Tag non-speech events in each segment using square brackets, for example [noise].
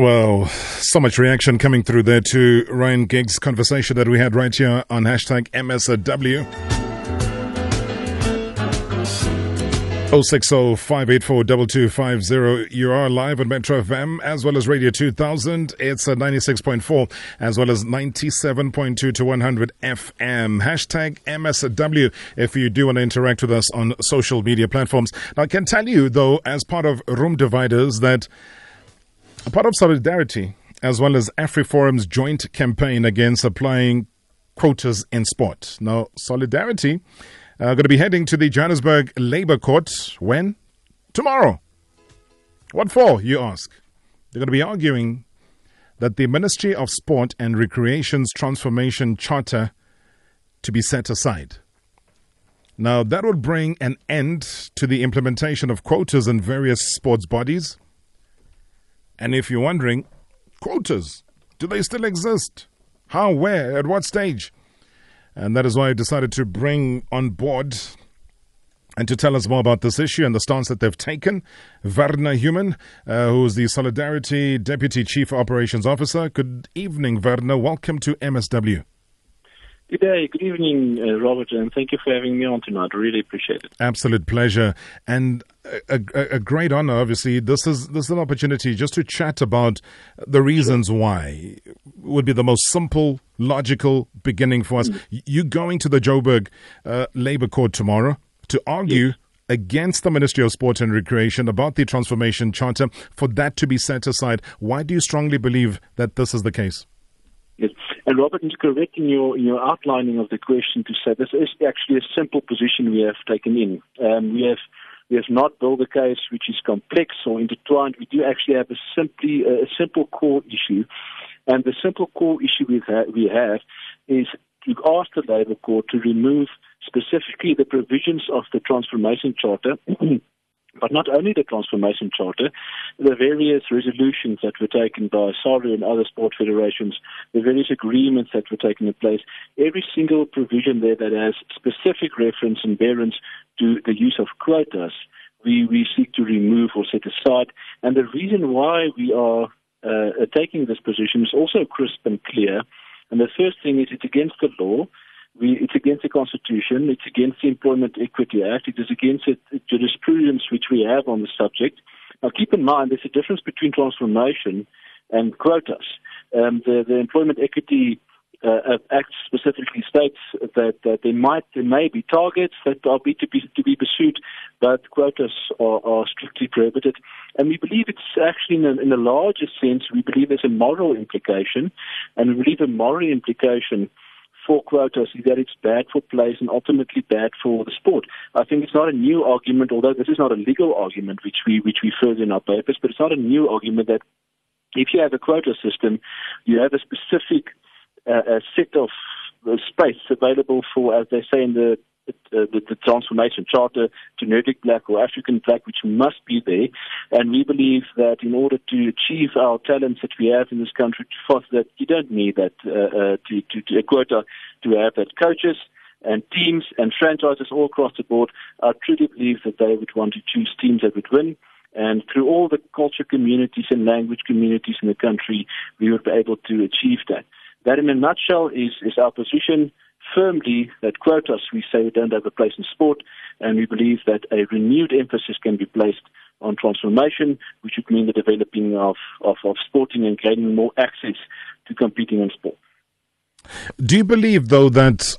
Well, so much reaction coming through there to Ryan Giggs' conversation that we had right here on hashtag MSW. 060 584 You are live on Metro FM as well as Radio 2000. It's a 96.4 as well as 97.2 to 100 FM. Hashtag MSW if you do want to interact with us on social media platforms. Now, I can tell you, though, as part of Room Dividers, that a part of solidarity as well as AfriForum's joint campaign against applying quotas in sport. Now, solidarity uh, going to be heading to the Johannesburg Labour Court when? Tomorrow. What for, you ask? They're going to be arguing that the Ministry of Sport and Recreation's Transformation Charter to be set aside. Now, that would bring an end to the implementation of quotas in various sports bodies. And if you're wondering, quotas, do they still exist? How, where, at what stage? And that is why I decided to bring on board and to tell us more about this issue and the stance that they've taken, Werner Human, uh, who is the Solidarity Deputy Chief Operations Officer. Good evening, Werner. Welcome to MSW. Good day, good evening, uh, Robert, and thank you for having me on tonight. Really appreciate it. Absolute pleasure, and a, a, great honor. Obviously, this is this is an opportunity just to chat about the reasons why. Would be the most simple, logical beginning for us. Mm. You going to the Joburg uh, Labour Court tomorrow to argue. Yes. Against the Ministry of Sport and Recreation about the Transformation Charter, for that to be set aside. Why do you strongly believe that this is the case? Yes. And Robert is correct in your in your outlining of the question to say this is actually a simple position we have taken in. Um, we have we have not built a case which is complex or intertwined. We do actually have a simply uh, a simple core issue, and the simple core issue we have, we have is to ask the Labour Court to remove specifically the provisions of the Transformation Charter [clears throat] But not only the Transformation Charter, the various resolutions that were taken by SARU and other sport federations, the various agreements that were taken in place, every single provision there that has specific reference and bearance to the use of quotas, we, we seek to remove or set aside. And the reason why we are uh, taking this position is also crisp and clear. And the first thing is it's against the law. We, it's against the Constitution. It's against the Employment Equity Act. It is against the jurisprudence which we have on the subject. Now, keep in mind there's a difference between transformation and quotas. Um, the, the Employment Equity uh, Act specifically states that, that there might there may be targets that are be to be to be pursued, but quotas are, are strictly prohibited. And we believe it's actually in a, in a larger sense. We believe there's a moral implication, and we believe a moral implication for quotas is that it's bad for players and ultimately bad for the sport. I think it's not a new argument, although this is not a legal argument which we which we further in our papers, but it's not a new argument that if you have a quota system, you have a specific uh, set of uh, space available for, as they say in the uh, the, the, transformation charter to generic black or African black, which must be there. And we believe that in order to achieve our talents that we have in this country, to foster that, you don't need that uh, uh, to, to, to a quota to have that coaches and teams and franchises all across the board. I truly believe that they would want to choose teams that would win. And through all the culture communities and language communities in the country, we would be able to achieve that. That, in a nutshell, is, is our position firmly that quotas, we say, don't have a place in sport, and we believe that a renewed emphasis can be placed on transformation, which would mean the developing of, of, of sporting and gaining more access to competing in sport. Do you believe, though, that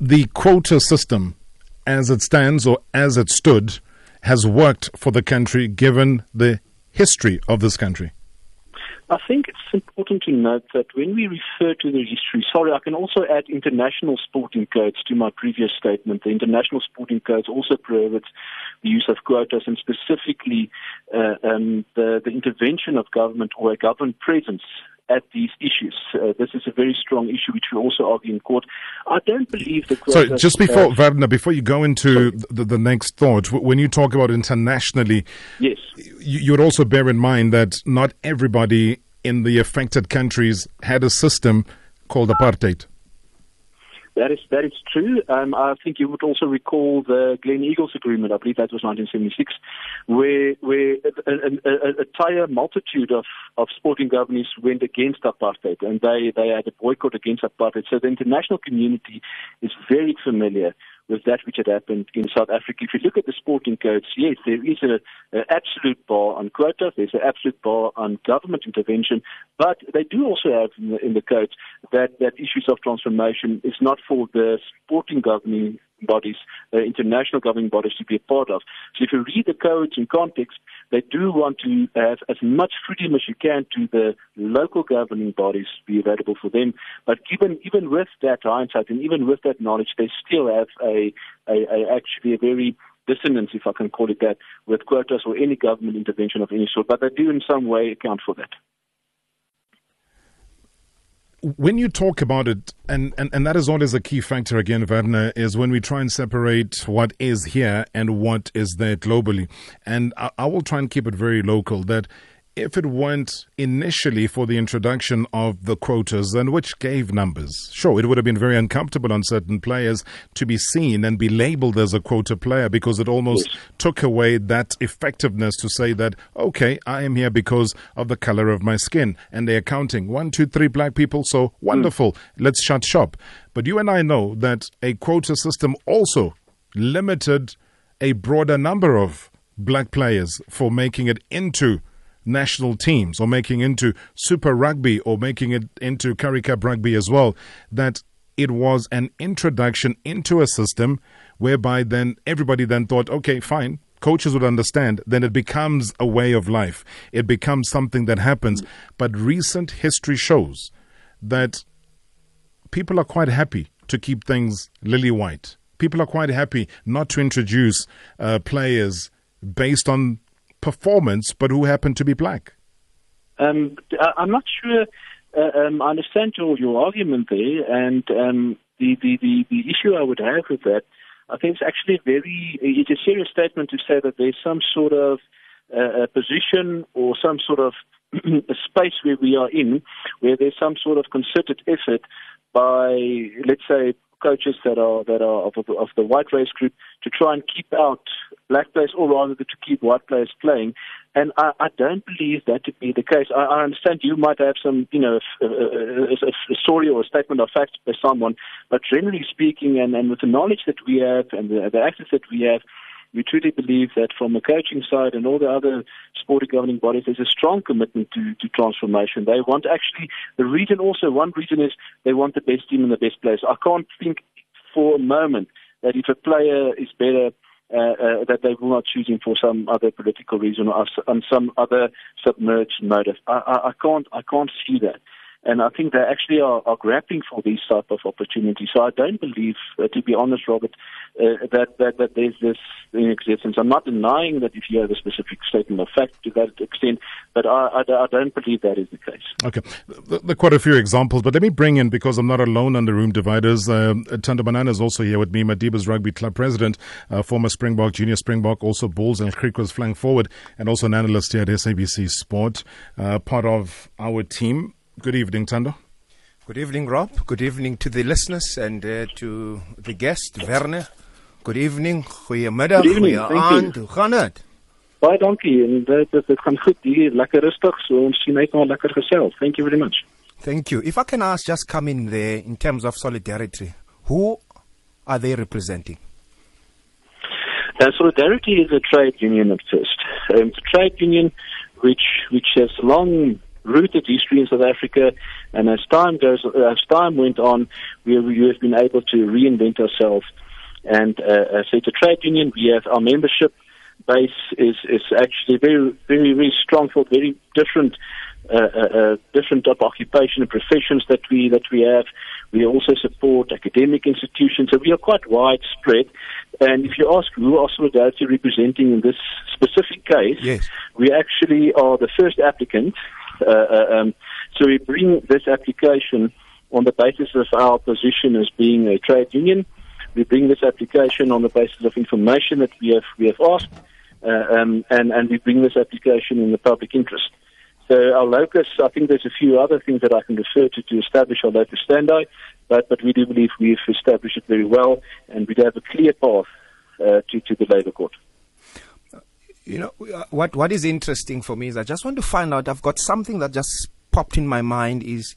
the quota system, as it stands or as it stood, has worked for the country given the history of this country? I think it's important to note that when we refer to the history, sorry, I can also add international sporting codes to my previous statement. The international sporting codes also prohibits the use of quotas and specifically uh, um, the, the intervention of government or a government presence at these issues. Uh, this is a very strong issue which we also argue in court. I don't believe the. Sorry, just before uh, Werner, before you go into the, the, next thought, when you talk about internationally, yes, you would also bear in mind that not everybody in the affected countries had a system called apartheid. That is that is true. Um, I think you would also recall the Gleneagles Agreement. I believe that was 1976, where where a, a, a, a entire multitude of, of sporting governors went against apartheid, and they they had a boycott against apartheid. So the international community is very familiar with that which had happened in South Africa. If you look at the sporting codes, yes, there is an absolute bar on quotas, there's an absolute bar on government intervention, but they do also have in the, in the codes that, that issues of transformation is not for the sporting governing bodies, uh, international governing bodies to be a part of. So if you read the codes in context, they do want to have as much freedom as you can to the local governing bodies to be available for them. But even even with that hindsight and even with that knowledge, they still have a, a, a actually a very dissonance, if I can call it that, with quotas or any government intervention of any sort. But they do in some way account for that when you talk about it, and, and, and that is always a key factor again, Werner, is when we try and separate what is here and what is there globally. And I, I will try and keep it very local that if it weren't initially for the introduction of the quotas and which gave numbers, sure, it would have been very uncomfortable on certain players to be seen and be labeled as a quota player because it almost yes. took away that effectiveness to say that, okay, I am here because of the color of my skin. And they're counting one, two, three black people, so wonderful, mm. let's shut shop. But you and I know that a quota system also limited a broader number of black players for making it into national teams or making into Super Rugby or making it into Currie Cup Rugby as well, that it was an introduction into a system whereby then everybody then thought, okay, fine, coaches would understand, then it becomes a way of life. It becomes something that happens. But recent history shows that people are quite happy to keep things lily white. People are quite happy not to introduce uh, players based on performance, but who happened to be black? Um, I'm not sure. Uh, um, I understand your, your argument there, and um, the, the, the, the issue I would have with that, I think it's actually very, it's a serious statement to say that there's some sort of uh, position or some sort of [clears throat] a space where we are in, where there's some sort of concerted effort by, let's say, coaches that are that are of, of the white race group to try and keep out black players, or rather to keep white players playing. And I, I don't believe that to be the case. I, I understand you might have some, you know, a, a, a story or a statement of fact by someone, but generally speaking, and, and with the knowledge that we have and the, the access that we have, we truly believe that from the coaching side and all the other sporting governing bodies, there's a strong commitment to, to transformation. They want actually, the reason also, one reason is they want the best team in the best place. I can't think for a moment that if a player is better, uh, uh, that they will not choose him for some other political reason or on some other submerged motive. I, I, I can't, I can't see that. And I think they actually are, are grappling for these type of opportunities. So I don't believe, uh, to be honest, Robert, uh, that, that, that there's this in existence. I'm not denying that if you have a specific statement of fact to that extent, but I, I, I don't believe that is the case. Okay. There are quite a few examples, but let me bring in, because I'm not alone on the room dividers, uh, Thando Manana is also here with me, Madiba's Rugby Club president, uh, former Springbok, junior Springbok, also Bulls and Griquas flying forward, and also an analyst here at SABC Sport, uh, part of our team. Good evening, Thando. Good evening, Rob. Good evening to the listeners and uh, to the guest, Werner. Good evening. Goeiemiddag. Goeie aand. Hoe gaan dit? Baie dankie en dit dit gaan goed hier, lekker rustig. So ons sien uit na lekker gesels. Thank you very much. Thank you. If I can ask just come in there in terms of solidarity. Who are they representing? Uh, solidarity is a trade union at first. Um, it's a trade union which which has long rooted history in South Africa. And as time goes, as time went on, we, we have been able to reinvent ourselves. And uh, so it's a trade union. We have our membership base is is actually very very very strong for very different uh, uh, uh different of occupation and professions that we that we have. We also support academic institutions, so we are quite widespread. And if you ask who are Solidarity representing in this specific case, yes. we actually are the first applicant uh, uh, um, so we bring this application on the basis of our position as being a trade union. We bring this application on the basis of information that we have we have asked, uh, um, and and we bring this application in the public interest. So our locus, I think there's a few other things that I can refer to to establish our locus standi, but, but we do believe we've established it very well, and we have a clear path uh, to, to the Labour Court. You know, uh, what, what is interesting for me is I just want to find out, I've got something that just popped in my mind is,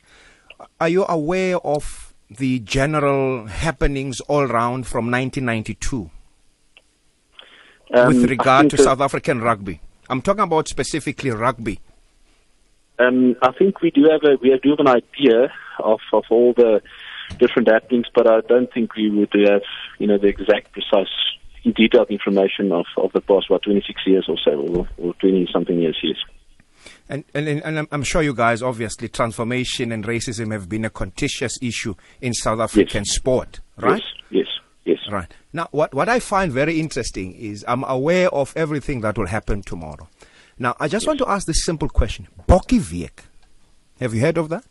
are you aware of the general happenings all round from 1992 um, with regard to South African rugby? I'm talking about specifically rugby. Um, I think we do have a we do have an idea of, of all the different happenings, but I don't think we would have you know the exact precise detailed information of, of the past what 26 years or so or, or 20 something years yes. And, and, and I'm sure you guys, obviously, transformation and racism have been a contentious issue in South African yes. sport, right? Yes, yes, yes. Right. Now, what, what I find very interesting is I'm aware of everything that will happen tomorrow. Now, I just yes. want to ask this simple question. Bokkie Have you heard of that?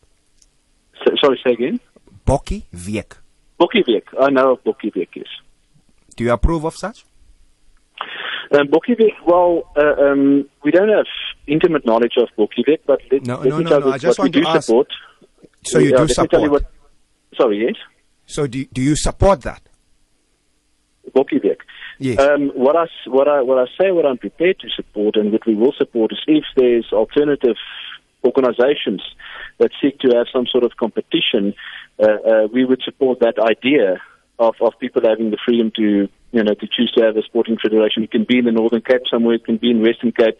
So, sorry, say again? Bokkie Week. Bokkie I know of Bokkie yes. Do you approve of such? Um, well, uh, um, we don't have intimate knowledge of Bokkie but let, no, let no, no, no. I just want to ask. Support. So you do support? What, sorry, yes. So do do you support that? Bokkie Yes. Um, what I what I what I say, what I'm prepared to support, and what we will support is if there's alternative organisations that seek to have some sort of competition, uh, uh, we would support that idea of, of people having the freedom to you know to choose to have a sporting federation. It can be in the Northern Cape somewhere, it can be in Western Cape,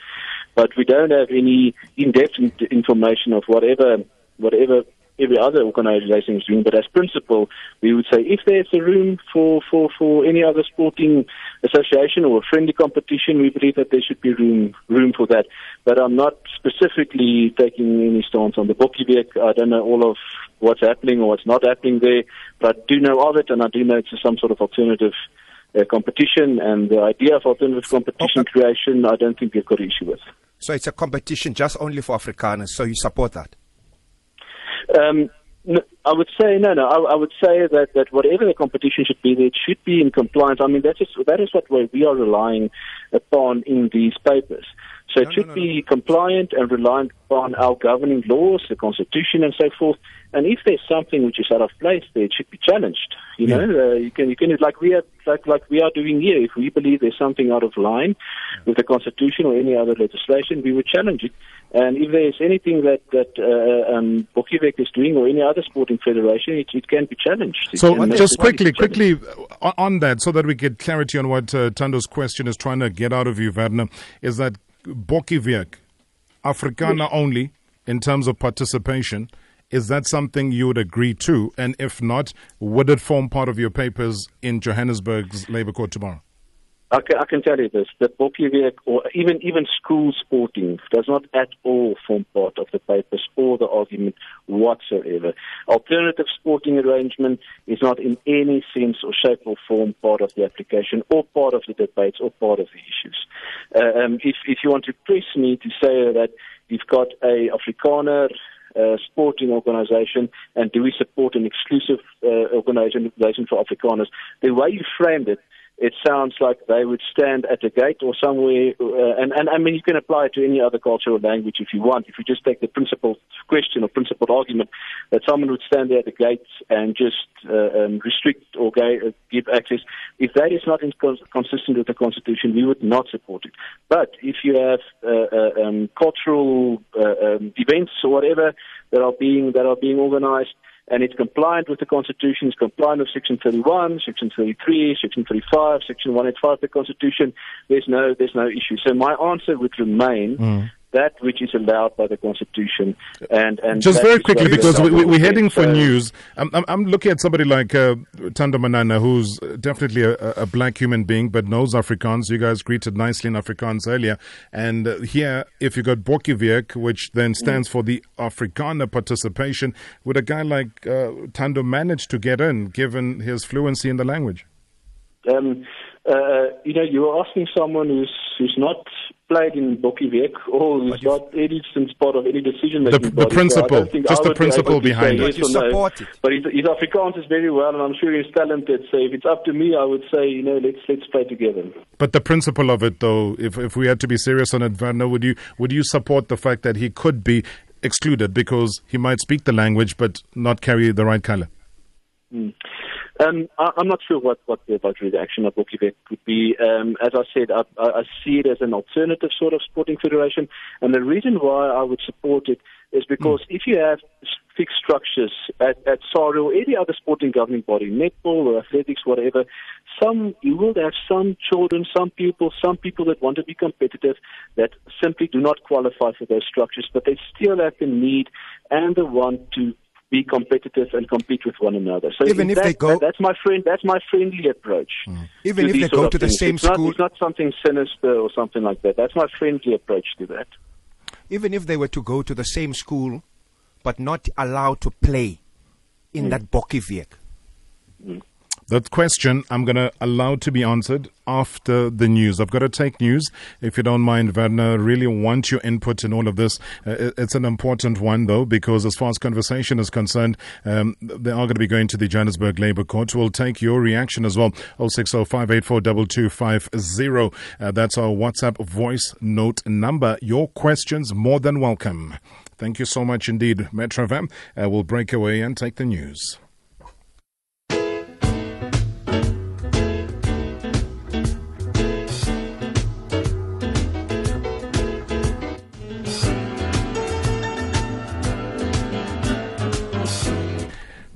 but we don't have any in-depth information of whatever whatever every other organization is doing. But as principle, we would say if there's a room for, for, for any other sporting association or a friendly competition, we believe that there should be room room for that. But I'm not specifically taking any stance on the Bokkie I don't know all of what's happening or what's not happening there, but I do know of it, and I do know it's some sort of alternative. Uh, competition and the idea of alternative competition okay. creation, I don't think we've got an issue with. So it's a competition just only for Afrikaners, so you support that? Um, I would say no, no. I, I, would say that, that whatever the competition should be, it should be in compliance. I mean, that is that is what we are relying upon in these papers. So it should no, no, be compliant and reliant upon our governing laws, the constitution, and so forth. And if there's something which is out of place, there it should be challenged. You yeah. know, uh, you can you can like we are like like we are doing here. If we believe there's something out of line with the constitution or any other legislation, we would challenge it. And if there's anything that that uh, um, Bokkie is doing or any other sporting federation, it, it can be challenged. It so just quickly, quickly on that, so that we get clarity on what uh, Thando's question is trying to get out of you, Werner, is that Bokkie Afrikaner yes. only in terms of participation. Is that something you would agree to? And if not, would it form part of your papers in Johannesburg's Labour Court tomorrow? I can, I can tell you this: that Bokkie or even even school sporting does not at all form part of the papers or the argument whatsoever. Alternative sporting arrangement is not in any sense or shape or form part of the application or part of the debates or part of the issues. Uh, um, if if you want to press me to say that you've got a Afrikaner uh, sporting organisation, and do we support an exclusive uh, organisation for Afrikaners? The way you framed it it sounds like they would stand at a gate or somewhere. Uh, and, and I mean, you can apply it to any other cultural language if you want. If you just take the principal question or principal argument that someone would stand there at the gate and just uh, um, restrict or uh, give access, if that is not consistent with the Constitution, we would not support it. But if you have uh, uh um, cultural uh, um, events or whatever that are being that are being organized, and it's compliant with the Constitution, it's compliant with Section 31, Section 33, Section 35, Section 185 of the Constitution. There's no, there's no issue. So my answer would remain mm that which is allowed by the Constitution. And, and just very quickly, because we, are heading for so news. I'm, I'm, looking at somebody like uh, Thando Manana, who's definitely a, a, black human being, but knows Afrikaans. You guys greeted nicely in Afrikaans earlier. And uh, here, if you got Bokkie which then stands mm. for the Afrikaner participation, would a guy like uh, Thando manage to get in, given his fluency in the language? Um, uh, you know, you are asking someone who's who's not played in Bokkieweek or who's not any since part of any decision The, making the principle, so just the principle behind it. You support it. But he's, he's Afrikaans is very well, and I'm sure he's talented. So if it's up to me, I would say, you know, let's let's play together. But the principle of it, though, if if we had to be serious on it, Werner, would you would you support the fact that he could be excluded because he might speak the language but not carry the right color? Mm. Um, I, am not sure what, what the voter reaction of Bokkieweek would be. Um, as I said, I, I, see it as an alternative sort of sporting federation, and the reason why I would support it is because mm. if you have fixed structures at, at SARU or any other sporting governing body, netball or athletics, whatever, some you will have some children, some people, some people that want to be competitive that simply do not qualify for those structures, but they still have the need and the want to be competitive and compete with one another. So even if that, they go, that, that's my friend. That's my friendly approach. Mm. Even if they go to the things. same it's school, not, it's not something sinister or something like that. That's my friendly approach to that. Even if they were to go to the same school, but not allowed to play in mm. that Bokkieweek. Mm. That question I'm going to allow to be answered after the news. I've got to take news. If you don't mind, Werner, really want your input in all of this. Uh, it's an important one, though, because as far as conversation is concerned, um, they are going to be going to the Johannesburg Labour Court. We'll take your reaction as well. 0605842250. Uh, that's our WhatsApp voice note number. Your questions more than welcome. Thank you so much indeed, Metro FM. Uh, we'll break away and take the news.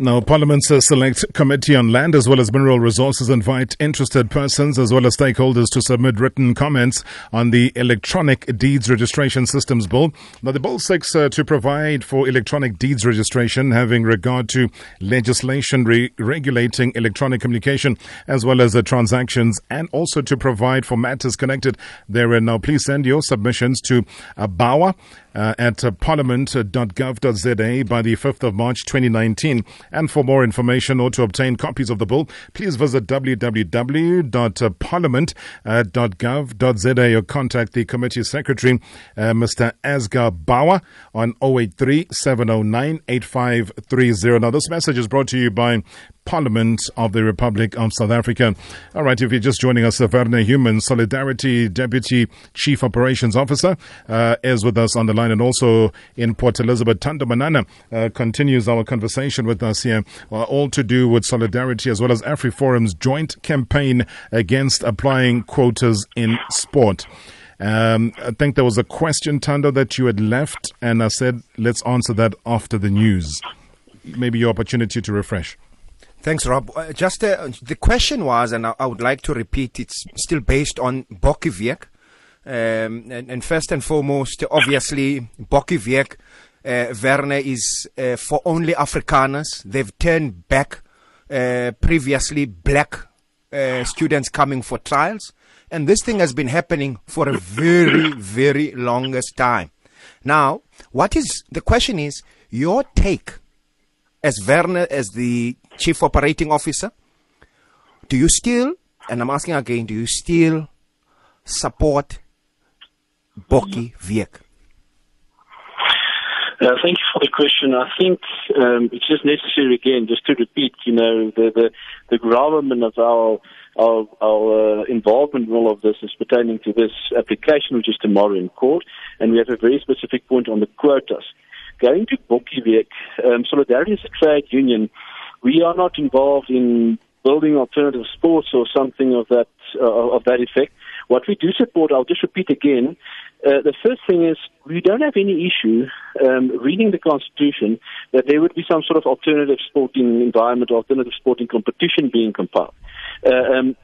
Now, Parliament's Select Committee on Land as well as Mineral Resources invite interested persons as well as stakeholders to submit written comments on the Electronic Deeds Registration Systems Bill. Now, the bill seeks uh, to provide for electronic deeds registration having regard to legislation re- regulating electronic communication as well as uh, transactions and also to provide for matters connected therein. Now, please send your submissions to uh, Bauer uh, at uh, parliament.gov.za by the 5th of March 2019. And for more information or to obtain copies of the bill, please visit www.parliament.gov.za or contact the committee secretary, uh, Mr. Asgar Bauer, on 083 709 8530. Now, this message is brought to you by Parliament of the Republic of South Africa. All right, if you're just joining us, Werner Human, Solidarity Deputy Chief Operations Officer, uh, is with us on the line, and also in Port Elizabeth, Thando Manana uh, continues our conversation with us here, uh, all to do with Solidarity as well as AfriForum's joint campaign against applying quotas in sport. Um, I think there was a question, Thando, that you had left, and I said, let's answer that after the news. Maybe your opportunity to refresh. Thanks, Rob. Uh, just uh, the question was, and I, I, would like to repeat, it's still based on Bokkieweek. Um, and, and, first and foremost, obviously, Bokkieweek, uh, Werner is uh, for only Afrikaners. They've turned back uh, previously black uh, students coming for trials. And this thing has been happening for a very, very longest time. Now, what is the question is your take as Werner, as the chief operating officer, do you still, and I'm asking again, do you still support Bokkieweek? Uh, thank you for the question. I think um, it's just necessary again, just to repeat, you know, the the, the gravamen of our our, our uh, involvement in all of this is pertaining to this application, which is tomorrow in court, and we have a very specific point on the quotas. Going to Bokkieweek, um, Solidarity is a trade union. We are not involved in building alternative sports or something of that uh, of that effect. What we do support, I'll just repeat again. Uh, the first thing is we don't have any issue um, reading the constitution that there would be some sort of alternative sporting environment, or alternative sporting competition being compiled. Uh, um,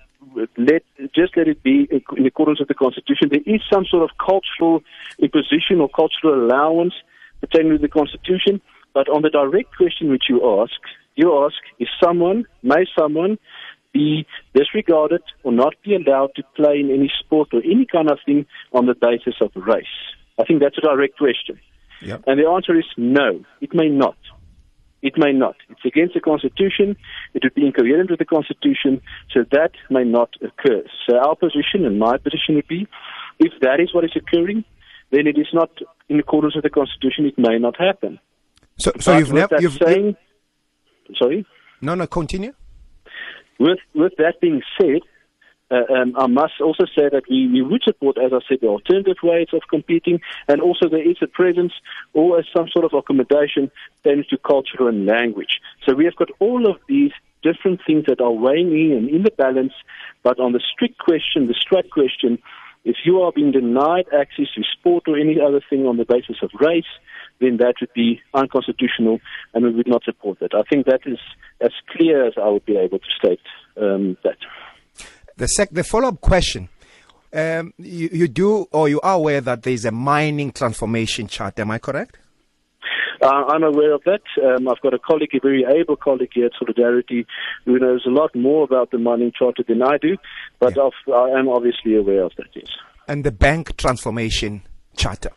let just let it be in accordance with the constitution. There is some sort of cultural imposition or cultural allowance pertaining to the Constitution. But on the direct question which you ask, you ask, is someone, may someone be disregarded or not be allowed to play in any sport or any kind of thing on the basis of race? I think that's a direct question. Yep. And the answer is no, it may not. It may not. It's against the Constitution. It would be incoherent with the Constitution, so that may not occur. So our position and my position would be If that is what is occurring, then it is not in accordance with the constitution. It may not happen. So, so you've that you've, saying, sorry. no, no, continue. With with that being said, uh, um, I must also say that we, we would support, as I said, the alternative ways of competing, and also there is a presence or some sort of accommodation thanks to culture and language. So we have got all of these different things that are weighing in and in the balance, but on the strict question, the straight question, if you are being denied access to sport or any other thing on the basis of race, then that would be unconstitutional, and we would not support that. I think that is as clear as I would be able to state um, that. The sec- the follow-up question. Um, you, you do, or you are aware that there is a mining transformation chart. Am I correct? Uh, I'm aware of that. Um, I've got a colleague, a very able colleague here at Solidarity, who knows a lot more about the mining charter than I do, but of, I am obviously aware of that, yes. And the bank transformation charter.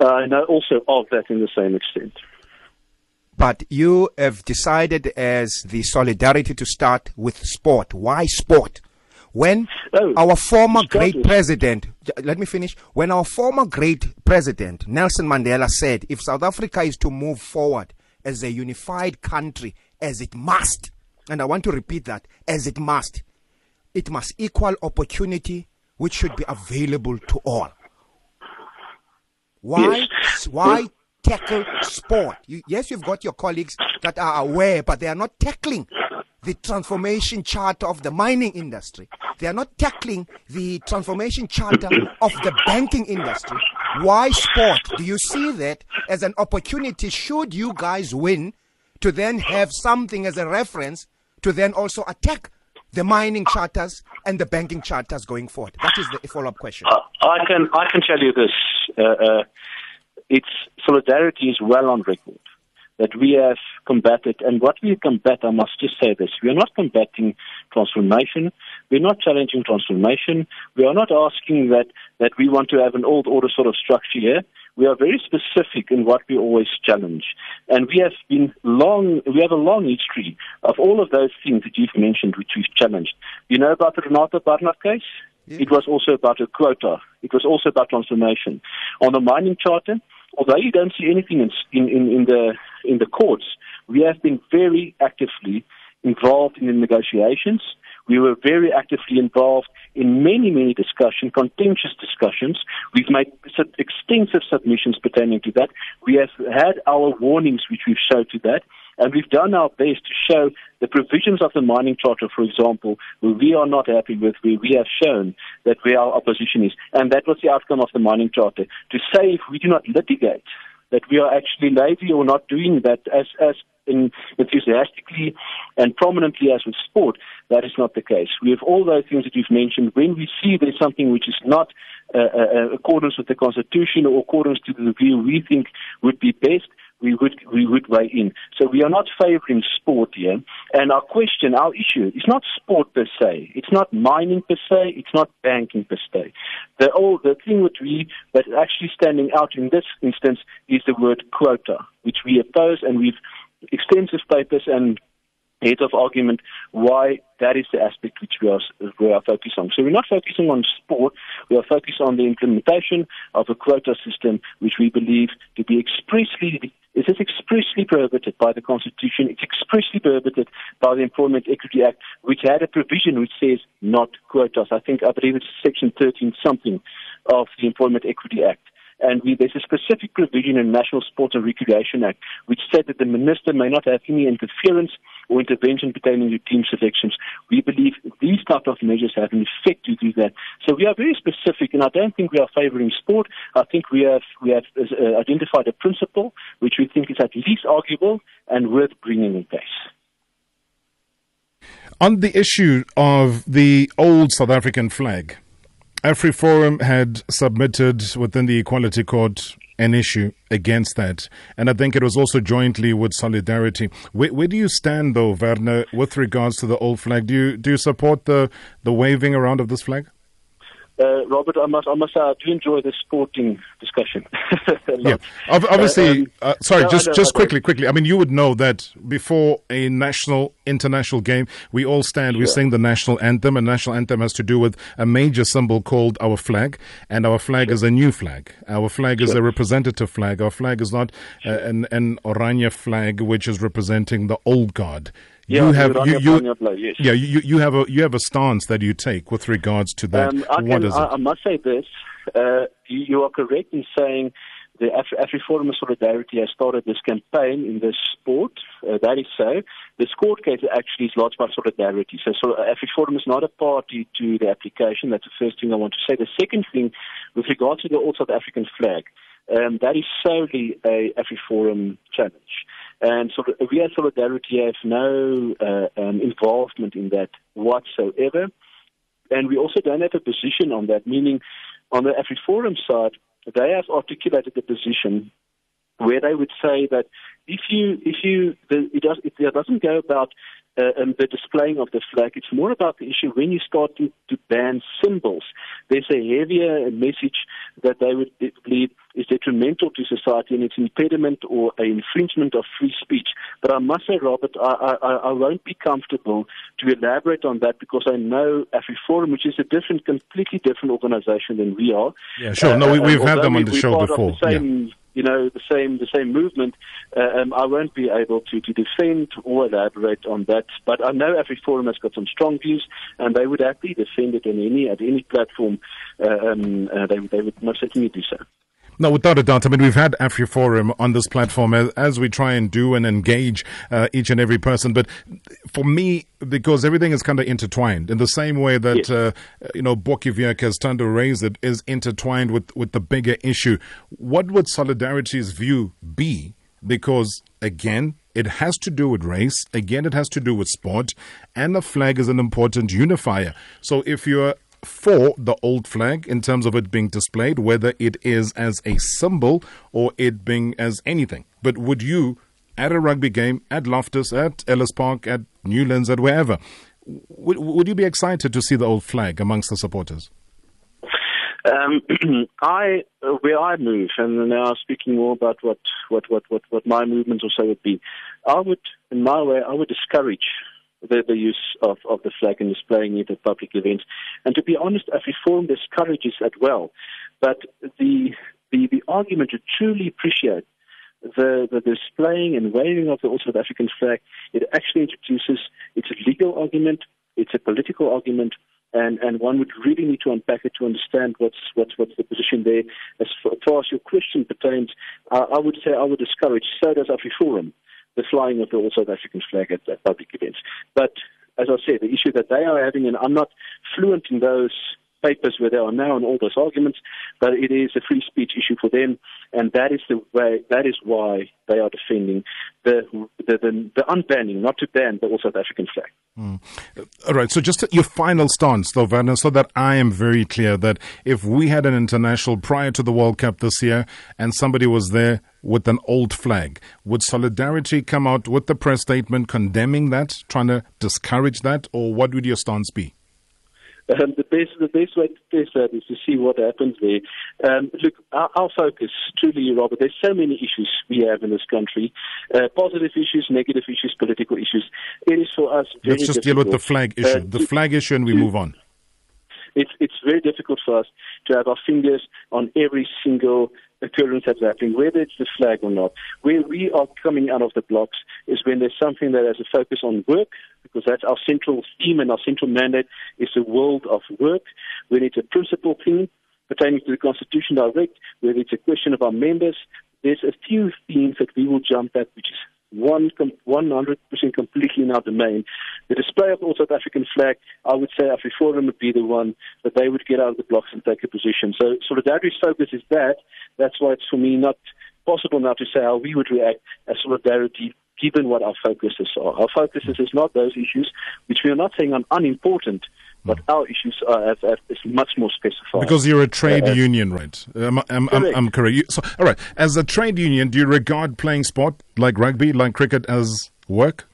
Uh, also of that in the same extent. But you have decided as the solidarity to start with sport. Why sport? When Oh, our former great president, let me finish. When our former great president, Nelson Mandela, said, if South Africa is to move forward as a unified country, as it must, and I want to repeat that, as it must, it must equal opportunity which should be available to all. Why? Yes. Why tackle sport? You, yes, you've got your colleagues that are aware, but they are not tackling the transformation charter of the mining industry. They are not tackling the transformation charter of the banking industry. Why sport? Do you see that as an opportunity should you guys win to then have something as a reference to then also attack the mining charters and the banking charters going forward? That is the follow-up question. Uh, I can I can tell you this. Uh, uh, it's solidarity is well on record that we have combated, and what we combat, I must just say this: we are not combating transformation. We're not challenging transformation. We are not asking that that we want to have an old order sort of structure here. We are very specific in what we always challenge, and we have been long. We have a long history of all of those things that you've mentioned, which we've challenged. You know about the Renate Barnard case? It was also about a quota. It was also about transformation. On the mining charter, although you don't see anything in, in, in, in the in the courts, we have been very actively involved in the negotiations. We were very actively involved in many, many discussions, contentious discussions. We've made extensive submissions pertaining to that. We have had our warnings, which we've showed to that. And we've done our best to show the provisions of the mining charter, for example, where we are not happy with, where we have shown that where our opposition is. And that was the outcome of the mining charter. To say if we do not litigate, that we are actually lazy or not doing that as, as in enthusiastically and prominently as with sport, that is not the case. We have all those things that you've mentioned. When we see there's something which is not uh, uh, accordance with the constitution or accordance to the view we think would be best, we would we would weigh in. So we are not favouring sport here. And our question, our issue, is not sport per se. It's not mining per se. It's not banking per se. The all the thing that we that actually standing out in this instance is the word quota, which we oppose, and we've extensive papers and heads of argument why that is the aspect which we are we are focused on. So we're not focusing on sport. We are focused on the implementation of a quota system, which we believe to be expressly it is expressly prohibited by the Constitution. It's expressly prohibited by the Employment Equity Act, which had a provision which says not quotas. I think I believe it's Section 13 something of the Employment Equity Act. And we, there's a specific provision in National Sports and Recreation Act which said that the minister may not have any interference or intervention pertaining to team selections. We believe these type of measures have an effect to do that. So we are very specific, and I don't think we are favouring sport. I think we have we have uh, identified a principle which we think is at least arguable and worth bringing in place. On the issue of the old South African flag, AfriForum had submitted within the Equality Court an issue against that. And I think it was also jointly with Solidarity. Where, where do you stand, though, Werner, with regards to the old flag? Do you, do you support the, the waving around of this flag? Uh, Robert, I must, I must say, I do enjoy the sporting discussion. [laughs] yeah, obviously. Uh, um, uh, sorry, no, just just quickly, quickly. I mean, you would know that before a national, international game, we all stand, sure. we sing the national anthem. A national anthem has to do with a major symbol called our flag, and our flag sure. is a new flag. Our flag sure. is a representative flag. Our flag is not uh, an an Oranje flag, which is representing the old guard. Yeah, you have you, you, yes. yeah you, you have a you have a stance that you take with regards to that. Um, I, what can, I, I, must say this: uh, you, you, are correct in saying the Afri- AfriForum of Solidarity has started this campaign in this sport. Uh, that is so. The court case actually is lodged by Solidarity. So, so AfriForum is not a party to the application. That's the first thing I want to say. The second thing, with regard to the All South African flag, um, that is solely a AfriForum challenge. And so we as Solidarity have no uh, um, involvement in that whatsoever. And we also don't have a position on that, meaning on the AfriForum side, they have articulated a position where they would say that if you if you the, it, does, it doesn't go about uh, um, the displaying of the flag. It's more about the issue when you start to, to ban symbols. There's a heavier message that they would believe is detrimental to society and it's an impediment or an infringement of free speech. But I must say, Robert, I, I, I won't be comfortable to elaborate on that because I know AfriForum, which is a different, completely different organization than we are. Yeah, sure. No, we, have uh, had them on the show before. The same, yeah you know, the same the same movement, uh, um, I won't be able to, to defend or elaborate on that. But I know AfriForum has got some strong views, and they would happily defend it in any at any platform. Uh, um, uh, they, they would most certainly do so. No, without a doubt. I mean, we've had AfriForum on this platform as, as we try and do and engage uh, each and every person. But for me, because everything is kind of intertwined in the same way that, yes. uh, you know, Botjie has turned to raise it is intertwined with, with the bigger issue. What would Solidarity's view be? Because, again, it has to do with race. Again, it has to do with sport. And the flag is an important unifier. So if you're for the old flag in terms of it being displayed, whether it is as a symbol or it being as anything. But would you, at a rugby game, at Loftus, at Ellis Park, at Newlands, at wherever, would, would you be excited to see the old flag amongst the supporters? Um, [clears throat] I, where I move, and now speaking more about what, what, what, what, what my movements also would be, I would, in my way, I would discourage the, the use of, of the flag and displaying it at public events. And to be honest, AfriForum discourages that well. But the, the, the argument to truly appreciate the, the displaying and waving of the South African flag, it actually introduces, it's a legal argument, it's a political argument, and, and one would really need to unpack it to understand what's, what's, what's the position there. As far, as your question pertains, uh, I would say I would discourage, so does AfriForum, the flying of the All South African flag at, at public events. But as I said, the issue that they are having, and I'm not fluent in those papers where they are now and all those arguments, but it is a free speech issue for them, and that is the way. That is why they are defending the the, the, the unbanning, not to ban, but also the African flag. Mm. All right. So just your final stance, though, Werner, so that I am very clear that if we had an international prior to the World Cup this year, and somebody was there with an old flag, would Solidarity come out with the press statement condemning that, trying to discourage that, or what would your stance be? Um, the best the best way to test that is to see what happens there. Um, look, our, our, focus, truly, Robert. There's so many issues we have in this country: uh, positive issues, negative issues, political issues. It is for us. Let's just deal with the flag issue. Uh, the flag issue, and we move on. It's it's very difficult for us to have our fingers on every single occurrence that's happening, whether it's the flag or not. Where we are coming out of the blocks is when there's something that has a focus on work, because that's our central theme and our central mandate is the world of work. When it's a principle theme pertaining to the Constitution direct, whether it's a question of our members, there's a few themes that we will jump at, which is one 100% completely in our domain. The display of the South African flag, I would say AfriForum would be the one that they would get out of the blocks and take a position. So Solidarity's focus is that. That's why it's for me not possible now to say how we would react as Solidarity given what our focuses are. Our focuses is not those issues, which we are not saying are unimportant, but our issues are have, have, is much more specified. Because you're a trade uh, union, right? I'm, I'm, I'm, I'm correct. You, so, all right. As a trade union, do you regard playing sport like rugby, like cricket, as work?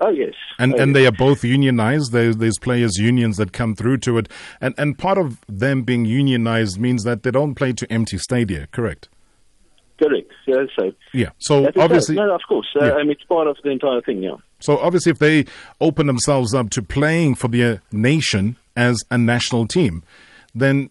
Oh yes, And and they are both unionized. There's there's players unions that come through to it, and and part of them being unionized means that they don't play to empty stadia. Correct. So. Yeah. So obviously, no, of course, uh, yeah. it's part of the entire thing. Yeah. So obviously, if they open themselves up to playing for their nation as a national team, then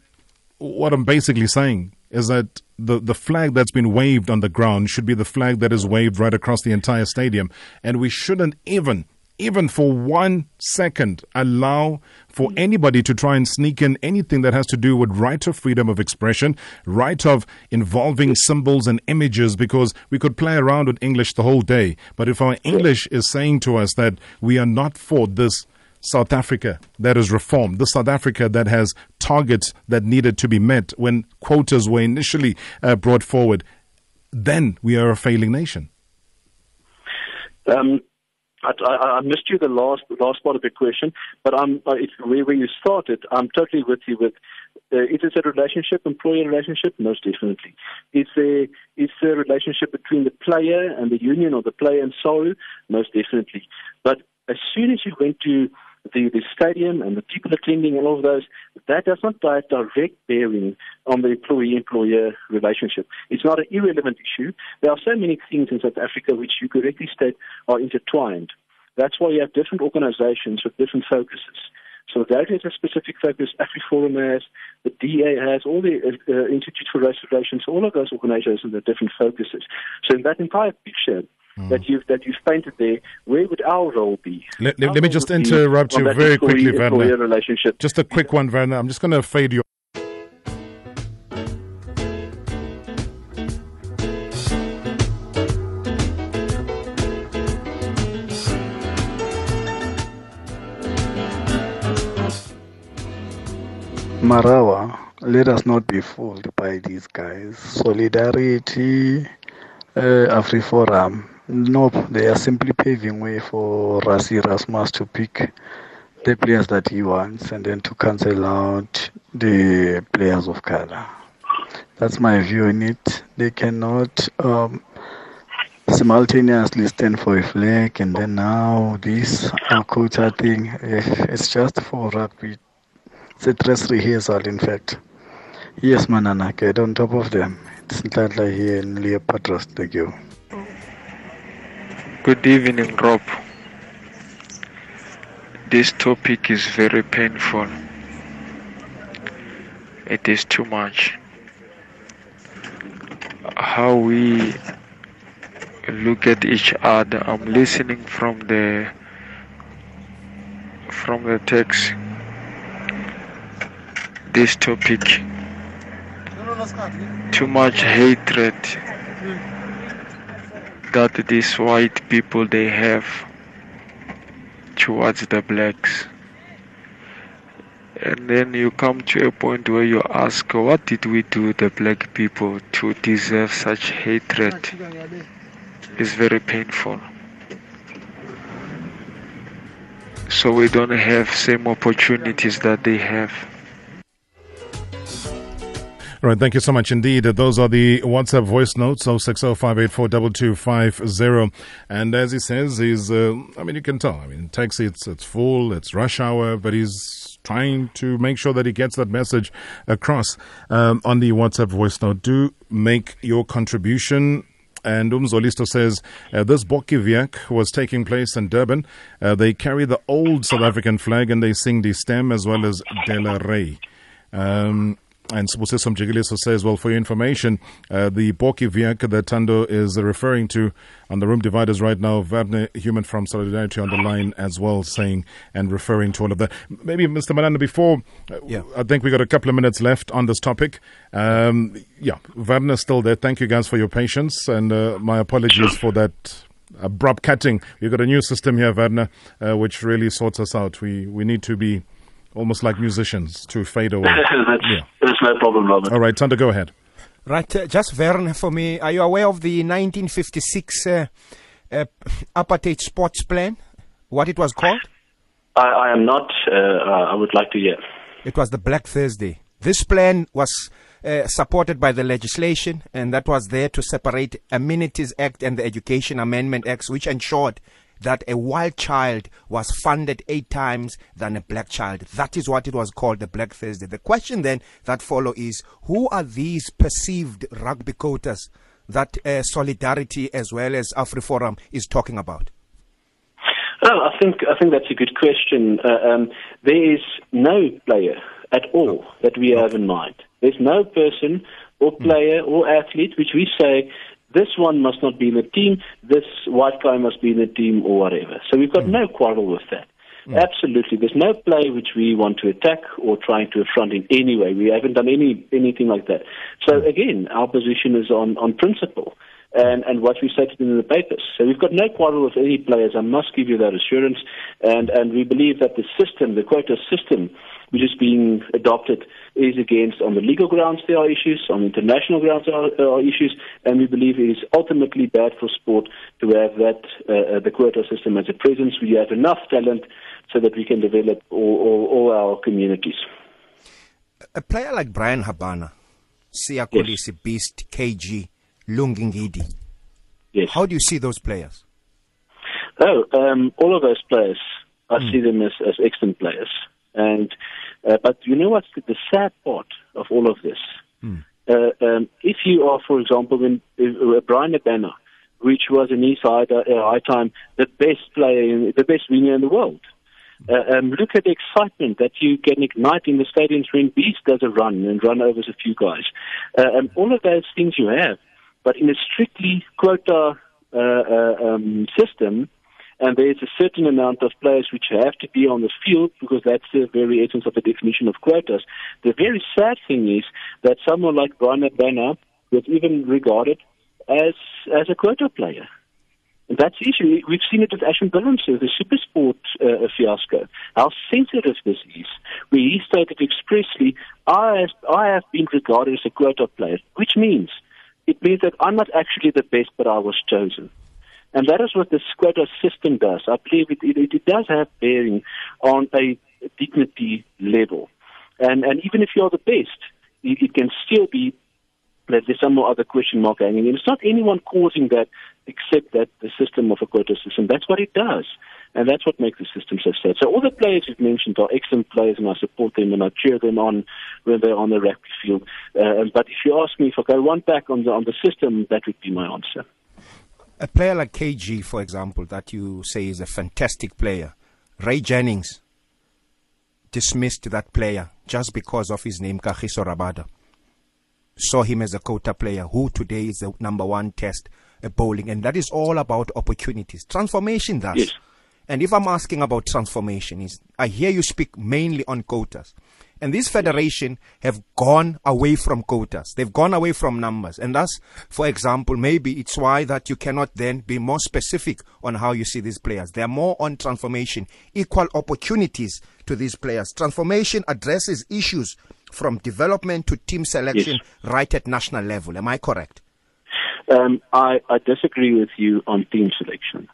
what I'm basically saying is that the, the flag that's been waved on the ground should be the flag that is waved right across the entire stadium. And we shouldn't even, even for one second, allow for anybody to try and sneak in anything that has to do with right of freedom of expression, right of involving symbols and images, because we could play around with English the whole day. But if our English is saying to us that we are not for this South Africa that is reformed, the South Africa that has targets that needed to be met when quotas were initially uh, brought forward, then we are a failing nation. Um, I, I, I, missed you the last last part of the question, but I'm uh, where, where you started. I'm totally with you. With uh, is it a relationship, employer relationship? Most definitely. Is there is a relationship between the player and the union, or the player and SARU? Most definitely. But as soon as you went to the, the stadium and the people attending and all of those, that does not have direct bearing on the employee-employer relationship. It's not an irrelevant issue. There are so many things in South Africa which you correctly state are intertwined. That's why you have different organizations with different focuses. So that has a specific focus. AfriForum has, the DA has, all the uh, Institute for Race Relations, all of those organizations have different focuses. So in that entire picture, mm. that you've that you've painted there, where would our role be? Let, let, let me just interrupt you very quickly, Werner. Relationship. Just a quick one, Werner. I'm just going to fade you. Marawa, let us not be fooled by these guys. Solidarity, uh, AfriForum, Nope, they are simply paving way for Rassie Erasmus to pick the players that he wants and then to cancel out the players of color. That's my view on it. They cannot um, simultaneously stand for a flag and then now this quota thing. Eh, it's just for rugby. It's a dress rehearsal, in fact. Yes, Manana, get on top of them. It's Ntlatla here in Leopardras. Thank you. Good evening, Rob. This topic is very painful. It is too much. How we look at each other. I'm listening from the from the text. This topic. Too much hatred hmm. That these white people they have towards the blacks. And then you come to a point where you ask what did we do the black people to deserve such hatred? It's very painful. So we don't have same opportunities that they have all right, thank you so much indeed. Those are the WhatsApp voice notes, 0605842250. And as he says, he's, uh, I mean, you can tell. I mean, taxi, it's, it's full, it's rush hour, but he's trying to make sure that he gets that message across um, on the WhatsApp voice note. Do make your contribution. And Umzolisto says uh, this Bokkie was taking place in Durban. Uh, they carry the old South African flag and they sing the stem as well as De La Rey. Um, and Sibusiso Mjikeliso says, well, for your information, uh, the Bokkie Week that Thando is referring to on the room dividers right now, Werner Human from Solidarity on the line as well, saying and referring to all of that. Maybe, Mr. Manana, before, uh, yeah. I think we got a couple of minutes left on this topic. Um, yeah, is still there. Thank you guys for your patience, and uh, my apologies for that abrupt cutting. We've got a new system here, Werner, uh, which really sorts us out. We we need to be almost like musicians to fade away. [laughs] that's, yeah. that's no problem, Robert. All right, Thando, go ahead. Right, uh, just Vern for me. Are you aware of the 1956 uh, uh, apartheid sports plan? What it was called? I, I am not. Uh, uh, I would like to hear. It was the Black Thursday. This plan was uh, supported by the legislation, and that was there to separate Amenities Act and the Education Amendment Act, which ensured that a white child was funded eight times than a black child. That is what it was called the Black Thursday. The question then that follow is who are these perceived rugby quotas that uh, Solidarity as well as AfriForum is talking about? Oh, I think I think that's a good question. Uh, um, there is no player at all that we have in mind. There's no person or player or athlete which we say this one must not be in the team, this white guy must be in the team, or whatever. So we've got mm. no quarrel with that. Mm. Absolutely. There's no play which we want to attack or trying to affront in any way. We haven't done any anything like that. So mm. again, our position is on, on principle and, and what we stated in the papers. So we've got no quarrel with any players. I must give you that assurance. And, and we believe that the system, the quota system, which is being adopted, is against, on the legal grounds, there are issues, on international grounds, there are, there are issues, and we believe it is ultimately bad for sport to have that, uh, uh the quota system as a presence. We have enough talent so that we can develop all, all, all our communities. A player like Bryan Habana, Siya Kolisi, yes. Beast, KG, Lungi Ngidi. Yes. How do you see those players? Oh, um, all of those players, I mm. see them as, as excellent players. And uh, but you know what's the, the, sad part of all of this? Mm. Uh, um, if you are, for example, when uh, Bryan Habana, which was in his high, uh, high time the best player, in, the best winger in the world. Uh, um, look at the excitement that you can ignite in the stadiums when Beast does a run and run over a few guys. Uh, and all of those things you have but in a strictly quota uh, uh, um, system, and there's a certain amount of players which have to be on the field because that's the very essence of the definition of quotas. The very sad thing is that someone like Bryan Habana was even regarded as as a quota player. And that's the issue. We've seen it with Ashwin Willemse, the Supersport uh, fiasco. How sensitive this is. Where he stated expressly, I have, I have been regarded as a quota player, which means it means that I'm not actually the best, but I was chosen. And that is what the quota system does. I believe it, it, it does have bearing on a dignity level. And, and even if you're the best, it, it can still be that there's some other question mark hanging. And it's not anyone causing that except that the system of a quota system. That's what it does. And that's what makes the system so sad. So all the players you've mentioned are excellent players, and I support them and I cheer them on when they're on the rugby field. Uh, but if you ask me if I go one back on the on the system, that would be my answer. A player like KG, for example, that you say is a fantastic player, Ray Jennings dismissed that player just because of his name, Kagiso Rabada. Saw him as a quota player who today is the number one test bowling, and that is all about opportunities. Transformation, thus. Yes. And if I'm asking about transformation, is I hear you speak mainly on quotas. And this federation have gone away from quotas. They've gone away from numbers. And thus, for example, maybe it's why that you cannot then be more specific on how you see these players. They're more on transformation, equal opportunities to these players. Transformation addresses issues from development to team selection yes. right at national level. Am I correct? Um, I, I disagree with you on team selection.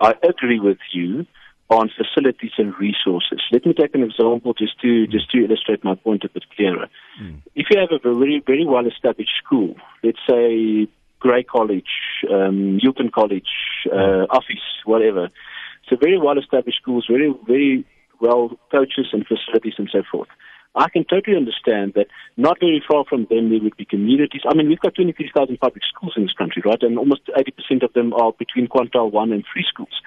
I agree with you on facilities and resources. Let me take an example just to just to illustrate my point a bit clearer. Mm. If you have a very very well established school, let's say Grey College, um, College, uh, Affies, whatever, so very well established schools, very very well coaches and facilities and so forth. I can totally understand that not very far from them there would be communities. I mean, we've got 23,000 public schools in this country, right? And almost 80% of them are between quintile 1 and 3 schools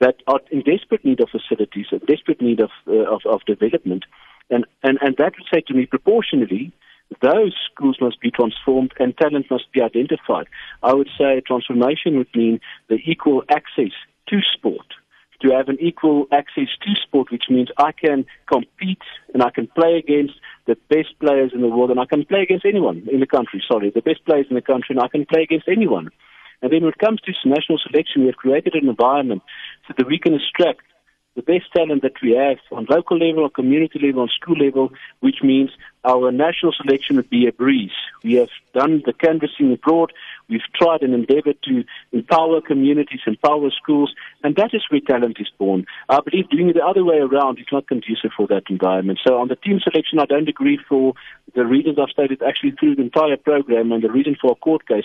that are in desperate need of facilities, in desperate need of, uh, of, of development. And, and, and that would say to me, proportionally, those schools must be transformed and talent must be identified. I would say transformation would mean the equal access to sport to have an equal access to sport, which means I can compete and I can play against the best players in the world, and I can play against anyone in the country. Sorry, the best players in the country, and I can play against anyone. And then when it comes to national selection, we have created an environment so that we can extract the best talent that we have on local level, on community level, on school level, which means our national selection would be a breeze. We have done the canvassing abroad. We've tried and endeavored to empower communities, empower schools, and that is where talent is born. I believe doing it the other way around is not conducive for that environment. So on the team selection, I don't agree for the reasons I've stated actually through the entire program and the reason for a court case.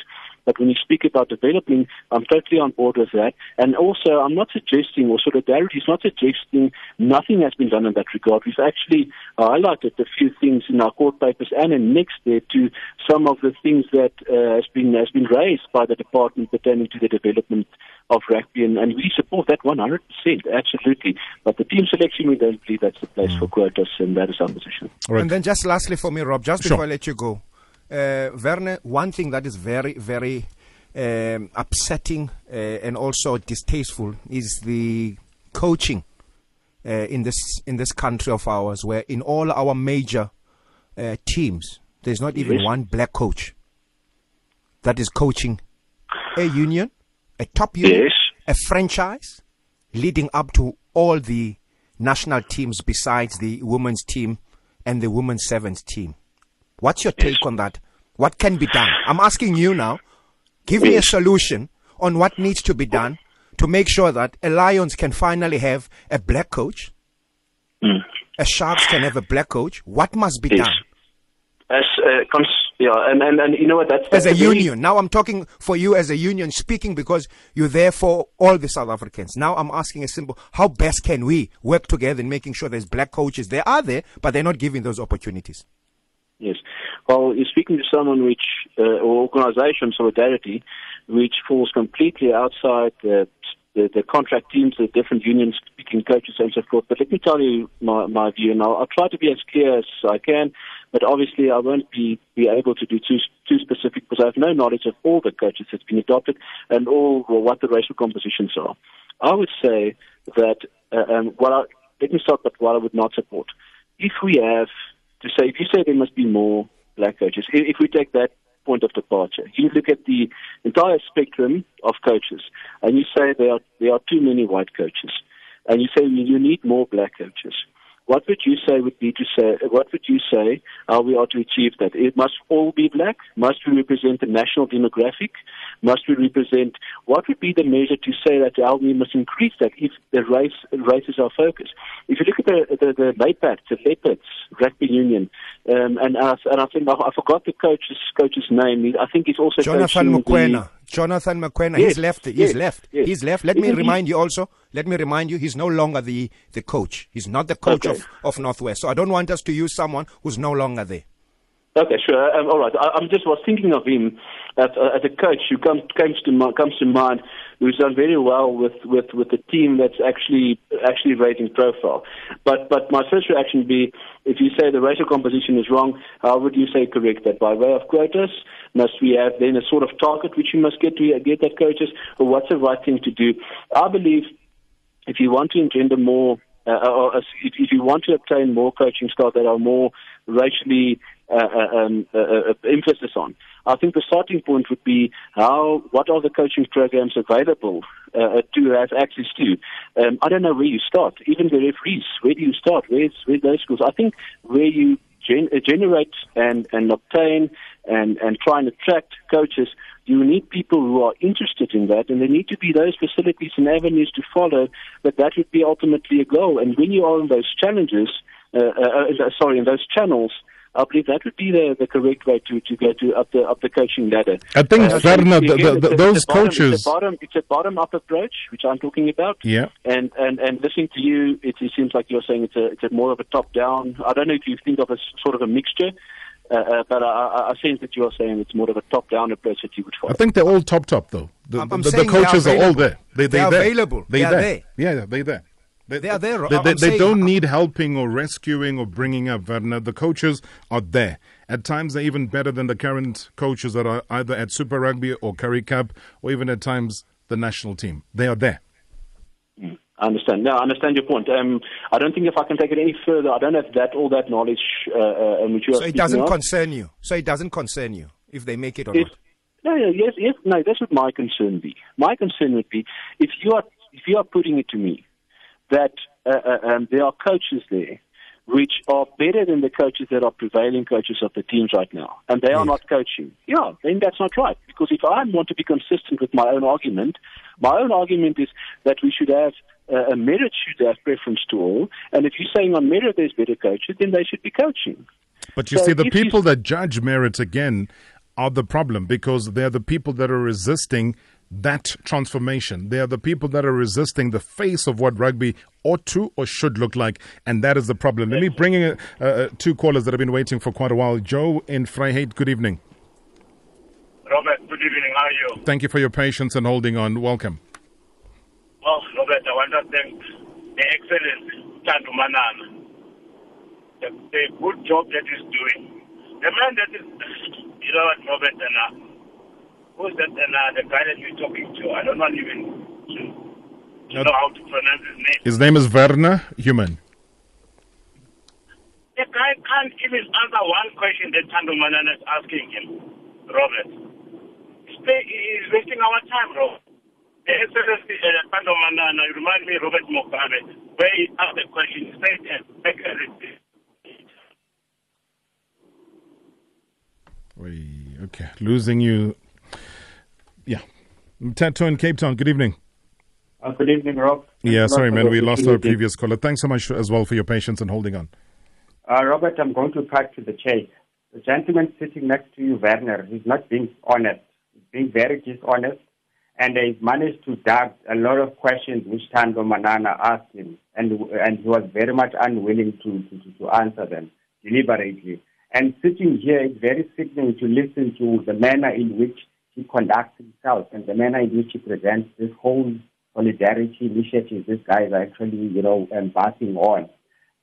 But when you speak about developing, I'm totally on board with that. And also, I'm not suggesting, or solidarity is not suggesting nothing has been done in that regard. We've actually highlighted a few things in our court papers and in next there to some of the things that uh, has been has been raised by the department pertaining to the development of rugby, and, and we support that 100%, absolutely. But the team selection, we don't believe that's the place mm. for quotas, and that is our position. Right. And then just lastly for me, Rob, just sure. before I let you go, uh, Werner, one thing that is very, very um, upsetting uh, and also distasteful is the coaching uh, in this in this country of ours, where in all our major uh, teams, there's not even yes. one black coach that is coaching a union, a top union, yes. a franchise, leading up to all the national teams besides the women's team and the women's sevens team. What's your take yes. on that? What can be done? I'm asking you now. Give me a solution on what needs to be done to make sure that a Lions can finally have a black coach. Mm. A Sharks can have a black coach. What must be done? As uh, cons- yeah, and, and, and you know what? That's, that's as a union. Now I'm talking for you as a union, speaking because you're there for all the South Africans. Now I'm asking a simple: How best can we work together in making sure there's black coaches? They are there, but they're not giving those opportunities. Yes. Well, you're speaking to someone which, uh, or organization, Solidarity, which falls completely outside the, the, the, contract teams, the different unions speaking coaches and so forth. But let me tell you my, my view, and I'll, I'll try to be as clear as I can. But obviously, I won't be, be able to do too, too specific because I have no knowledge of all the coaches that's been adopted and all well, what the racial compositions are. I would say that uh, um, what I, let me start with what I would not support. If we have to say, if you say there must be more black coaches, if, we take that point of departure, you look at the entire spectrum of coaches, and you say there are there are too many white coaches, and you say you need more black coaches. What would you say would be to say, what would you say how we are to achieve that? It must all be black? Must we represent the national demographic? Must we represent, what would be the measure to say that how we must increase that if the race, race is our focus? If you look at the, the, the LAPAT, the Leopards Rugby Union, um, and, I, and I think, I, I forgot the coach's, coach's name. I think he's also Jonathan Mokuena. Jonathan Mokuena, yes, he's left. He's yes, left. Yes. He's left. Let Isn't me remind he? you also. Let me remind you, he's no longer the, the coach. He's not the coach okay. of, of Northwest. So I don't want us to use someone who's no longer there. Okay, sure. Um, all right. I, am just was thinking of him as, uh, as a coach who comes comes to comes to mind, who's done very well with, with, with the team that's actually actually raising profile. But but my first reaction would be, if you say the racial composition is wrong, how would you say correct that? By way of quotas, must we have then a sort of target which we must get to get that coaches, or what's the right thing to do? I believe if you want to engender more uh, or if, if you want to obtain more coaching staff that are more racially uh, uh, um, uh, uh, emphasis on. I think the starting point would be how, what are the coaching programs available uh, to have access to? Um, I don't know where you start. Even the referees, where do you start? Where's, where's those schools? I think where you gen- generate and, and obtain and, and try and attract coaches, you need people who are interested in that, and there need to be those facilities and avenues to follow. But that would be ultimately a goal. And when you are in those challenges, uh, uh, sorry, in those channels, I believe that would be the, the correct way to, to go to up the up the coaching ladder. I think uh, Werner, the, the, the, those bottom, coaches. It's a, bottom, it's a bottom up approach, which I'm talking about. Yeah. And and and listening to you, it, it seems like you're saying it's a it's a more of a top down. I don't know if you think of a sort of a mixture. Uh, uh, but I, I sense that you are saying it's more of a top-down approach that you would follow. I think they're all top top though. The, the, the coaches are, are, all there. They, they, are available. They, are there. there. Yeah, they're there. They, they are there. They, they, they don't need helping or rescuing or bringing up Werner. The coaches are there. At times, they're even better than the current coaches that are either at Super Rugby or Currie Cup or even at times the national team. They are there. I understand. No, I understand your point. Um, I don't think if I can take it any further, I don't have that all that knowledge uh, uh, which you So it doesn't of. concern you. So it doesn't concern you if they make it or it, not. No, no, yes, yes, no. That's what my concern would be. My concern would be if you are if you are putting it to me that uh, uh, um, there are coaches there which are better than the coaches that are prevailing coaches of the teams right now, and they are not coaching. Yeah, then that's not right. Because if I want to be consistent with my own argument, my own argument is that we should have uh, a merit should have preference to all, and if you're saying on merit there's better coaches, then they should be coaching. But you so see, the people you... that judge merit again are the problem because they're the people that are resisting that transformation. They are the people that are resisting the face of what rugby ought to or should look like, and that is the problem. Let me bring in uh, uh, two callers that have been waiting for quite a while. Joe in Vryheid, good evening. Robert, good evening. How are you? Thank you for your patience and holding on. Welcome. Well, Robert, I want to thank the excellent Manana. The, the good job that he's doing. The man that is, you know what, Robert, and uh, who's that, and uh, the guy that you're talking to, I don't want even to, to No. know how to pronounce his name. His name is Werner Human. The guy can't even answer one question that Thando Manana is asking him, Robert. He's, wasting our time, Robert. The excellency uh, Thando Manana, you remind me of Robert Mugabe, where he asked the question straight and accurately. Okay, losing you. Tato in Cape Town, good evening. Uh, good evening, Rob. Yeah, Thanks sorry, man. We lost our previous caller. Thanks so much as well for your patience and holding on. Uh, Robert, I'm going to cut to the chase. The gentleman sitting next to you, Werner, he's not being honest. He's being very dishonest. And he's managed to dodge a lot of questions which Thando Manana asked him. And, and he was very much unwilling to, to, to, to answer them deliberately. And sitting here, it's very sickening to listen to the manner in which he conducts himself and the manner in which he presents this whole solidarity initiative this guy is actually, you know, embarking on.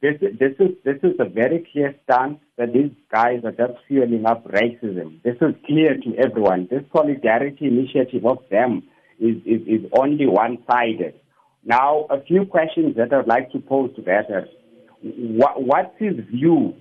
This, this is this is a very clear stance that these guys are just fueling up racism. This is clear to everyone. This solidarity initiative of them is, is, is only one-sided. Now, a few questions that I'd like to pose to Werner. What, what's his view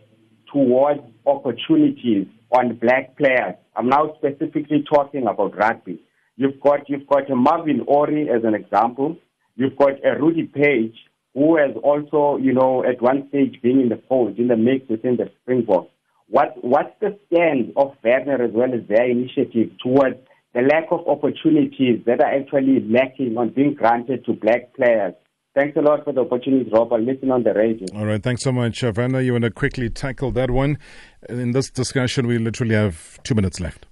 towards opportunities on black players? I'm now specifically talking about rugby. You've got you've got a Marvin Orie as an example. You've got a Rudy Paige who has also, you know, at one stage been in the fold, in the mix within the Springboks. What what's the stand of Werner as well as their initiative towards the lack of opportunities that are actually lacking on being granted to black players? Thanks a lot for the opportunity, Rob. I'll listen on the radio. All right, thanks so much, Werner. You want to quickly tackle that one? In this discussion, we literally have two minutes left.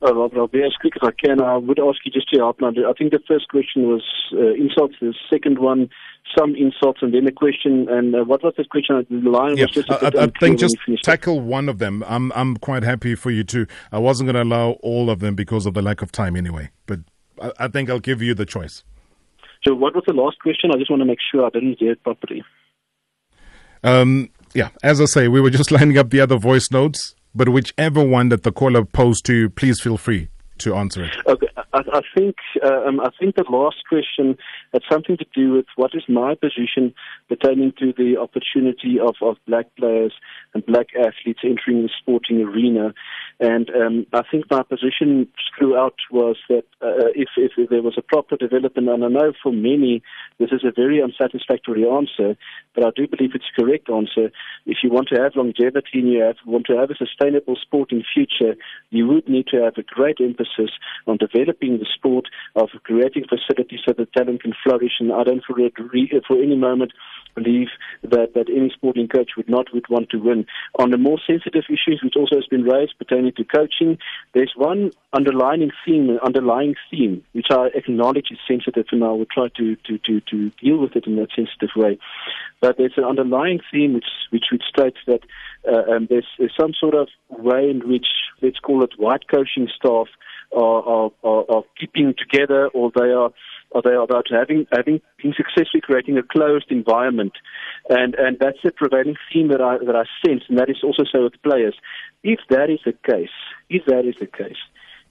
Uh, Rob, I'll be as quick as I can. I would ask you just to help now. I think the first question was uh, insults. The second one, some insults, and then a question. And uh, what was the question? The line Yeah, was just a I, bit I- I think just you finished. tackle one of them. I'm I'm quite happy for you to. I wasn't going to allow all of them because of the lack of time anyway. But I, I think I'll give you the choice. So, what was the last question? I just want to make sure I didn't hear it properly. Um, yeah, as I say, we were just [laughs] lining up the other voice notes. But whichever one that the caller posed to you, please feel free to answer it. Okay, I, think uh, um, I think the last question had something to do with what is my position pertaining to the opportunity of, of black players and black athletes entering the sporting arena. And um, I think my position throughout was that uh, if, if, if there was a proper development, and I know for many this is a very unsatisfactory answer, but I do believe it's a correct answer. If you want to have longevity and you have, want to have a sustainable sporting future, you would need to have a great emphasis on developing the sport, of creating facilities so that talent can flourish. And I don't for, for any moment believe that, that any sporting coach would not would want to win. On the more sensitive issues, which also has been raised pertaining to coaching, there's one underlying theme, underlying theme, which I acknowledge is sensitive, and I will try to, to, to, to deal with it in that sensitive way. But there's an underlying theme which which, states that uh, um, there's, there's some sort of way in which, let's call it, white coaching staff are, are, are, keeping together, or they are or they are about having having been successfully creating a closed environment, and and that's the prevailing theme that I that I sense, and that is also so with players. If that is the case, if that is the case,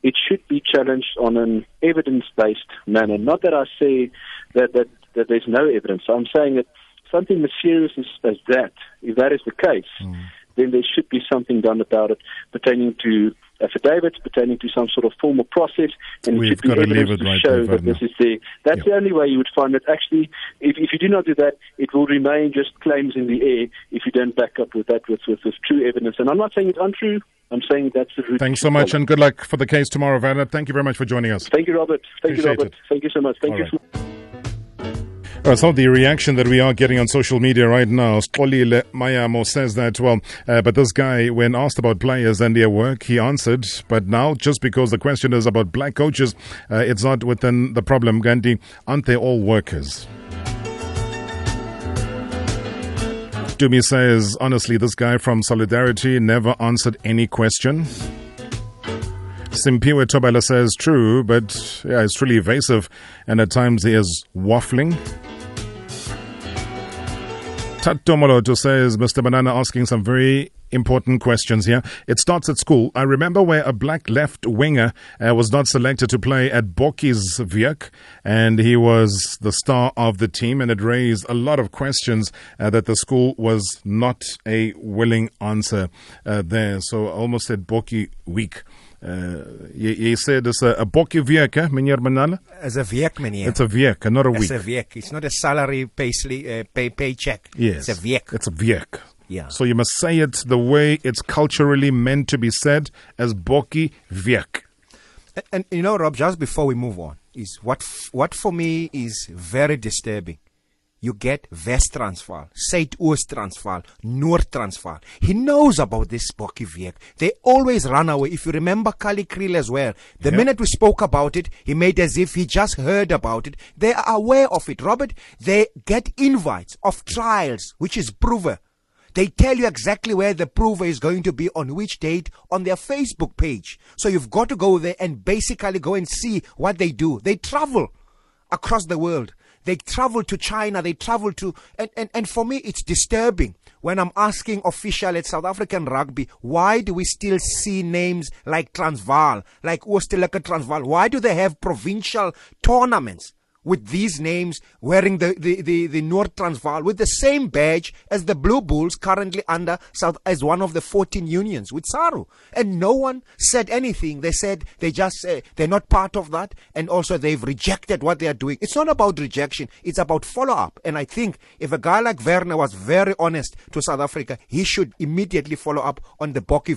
it should be challenged on an evidence-based manner. Not that I say that that, that there's no evidence. I'm saying that something as serious as, as that, if that is the case, mm. then there should be something done about it pertaining to affidavits, pertaining to some sort of formal process, and We've it should be got to evidence to right show that this is there. That's the only way you would find that actually, if, if you do not do that, it will remain just claims in the air if you don't back up with that with, with, with true evidence. And I'm not saying it's untrue. I'm saying that's the route. Thanks so much, follow. and good luck for the case tomorrow, Werner. Thank you very much for joining us. Thank you, Robert. Thank Appreciate you, Robert. it. Thank you so much. Thank All you. right. So Uh, some the reaction that we are getting on social media right now. Stolile Mayamo says that, well, uh, but this guy, when asked about players and their work, he answered, but now, just because the question is about black coaches, uh, it's not within the problem. Gandhi, aren't they all workers? Dumi says, honestly, this guy from Solidarity never answered any question. Simpiwe Tobala says, true, but yeah, it's truly evasive and at times he is waffling. Tatomoloto says, Mr. Banana asking some very important questions here. It starts at school. I remember where a black left winger uh, was not selected to play at Bokkies Viek, and he was the star of the team, and it raised a lot of questions uh, that the school was not a willing answer uh, there. So almost at Bokkie week. Uh, jy, jy sê dis 'n 'n bokkie week hè meneer Manala? As a week meneer. It's a week, not a week. It's a week. It's not a salary pay uh, pay paycheck. Yes. It's a week. It's a week. Yeah. So you must say it the way it's culturally meant to be said as bokkie week. And, and you know Rob just before we move on is what f- what for me is very disturbing you get West-Transvaal, Suidoos-Transvaal, North Transvaal. He knows about this Bokkie They always run away. If you remember Kali Kriel as well, the yep. minute we spoke about it, he made as if he just heard about it. They are aware of it, Robert. They get invites of trials, which is prover. They tell you exactly where the prover is going to be on which date on their Facebook page. So you've got to go there and basically go and see what they do. They travel across the world. They travel to China, they travel to, and, and, and for me, it's disturbing when I'm asking official at South African rugby, why do we still see names like Transvaal, like Oostelike Transvaal? Why do they have provincial tournaments? With these names wearing the, the, the, the North Transvaal with the same badge as the Blue Bulls currently under South as one of the 14 unions with SARU. And no one said anything. They said they just they're not part of that and also they've rejected what they are doing. It's not about rejection. It's about follow up. And I think if a guy like Werner was very honest to South Africa, he should immediately follow up on the Bokkie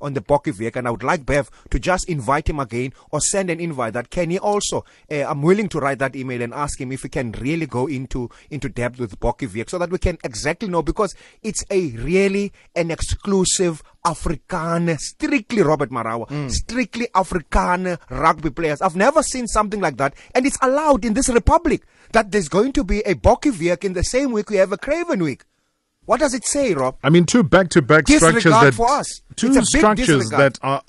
on the Bokkie And I would like Bev to just invite him again or send an invite that can he also, uh, I'm willing to write that email email and ask him if we can really go into into depth with Bokkie so that we can exactly know because it's a really an exclusive Afrikaner, strictly Robert Marawa, mm. strictly Afrikaner rugby players. I've never seen something like that, and it's allowed in this republic that there's going to be a Bokkie in the same week we have a Craven week. What does it say, Rob? I mean, two back-to-back structures that for us. two structures that are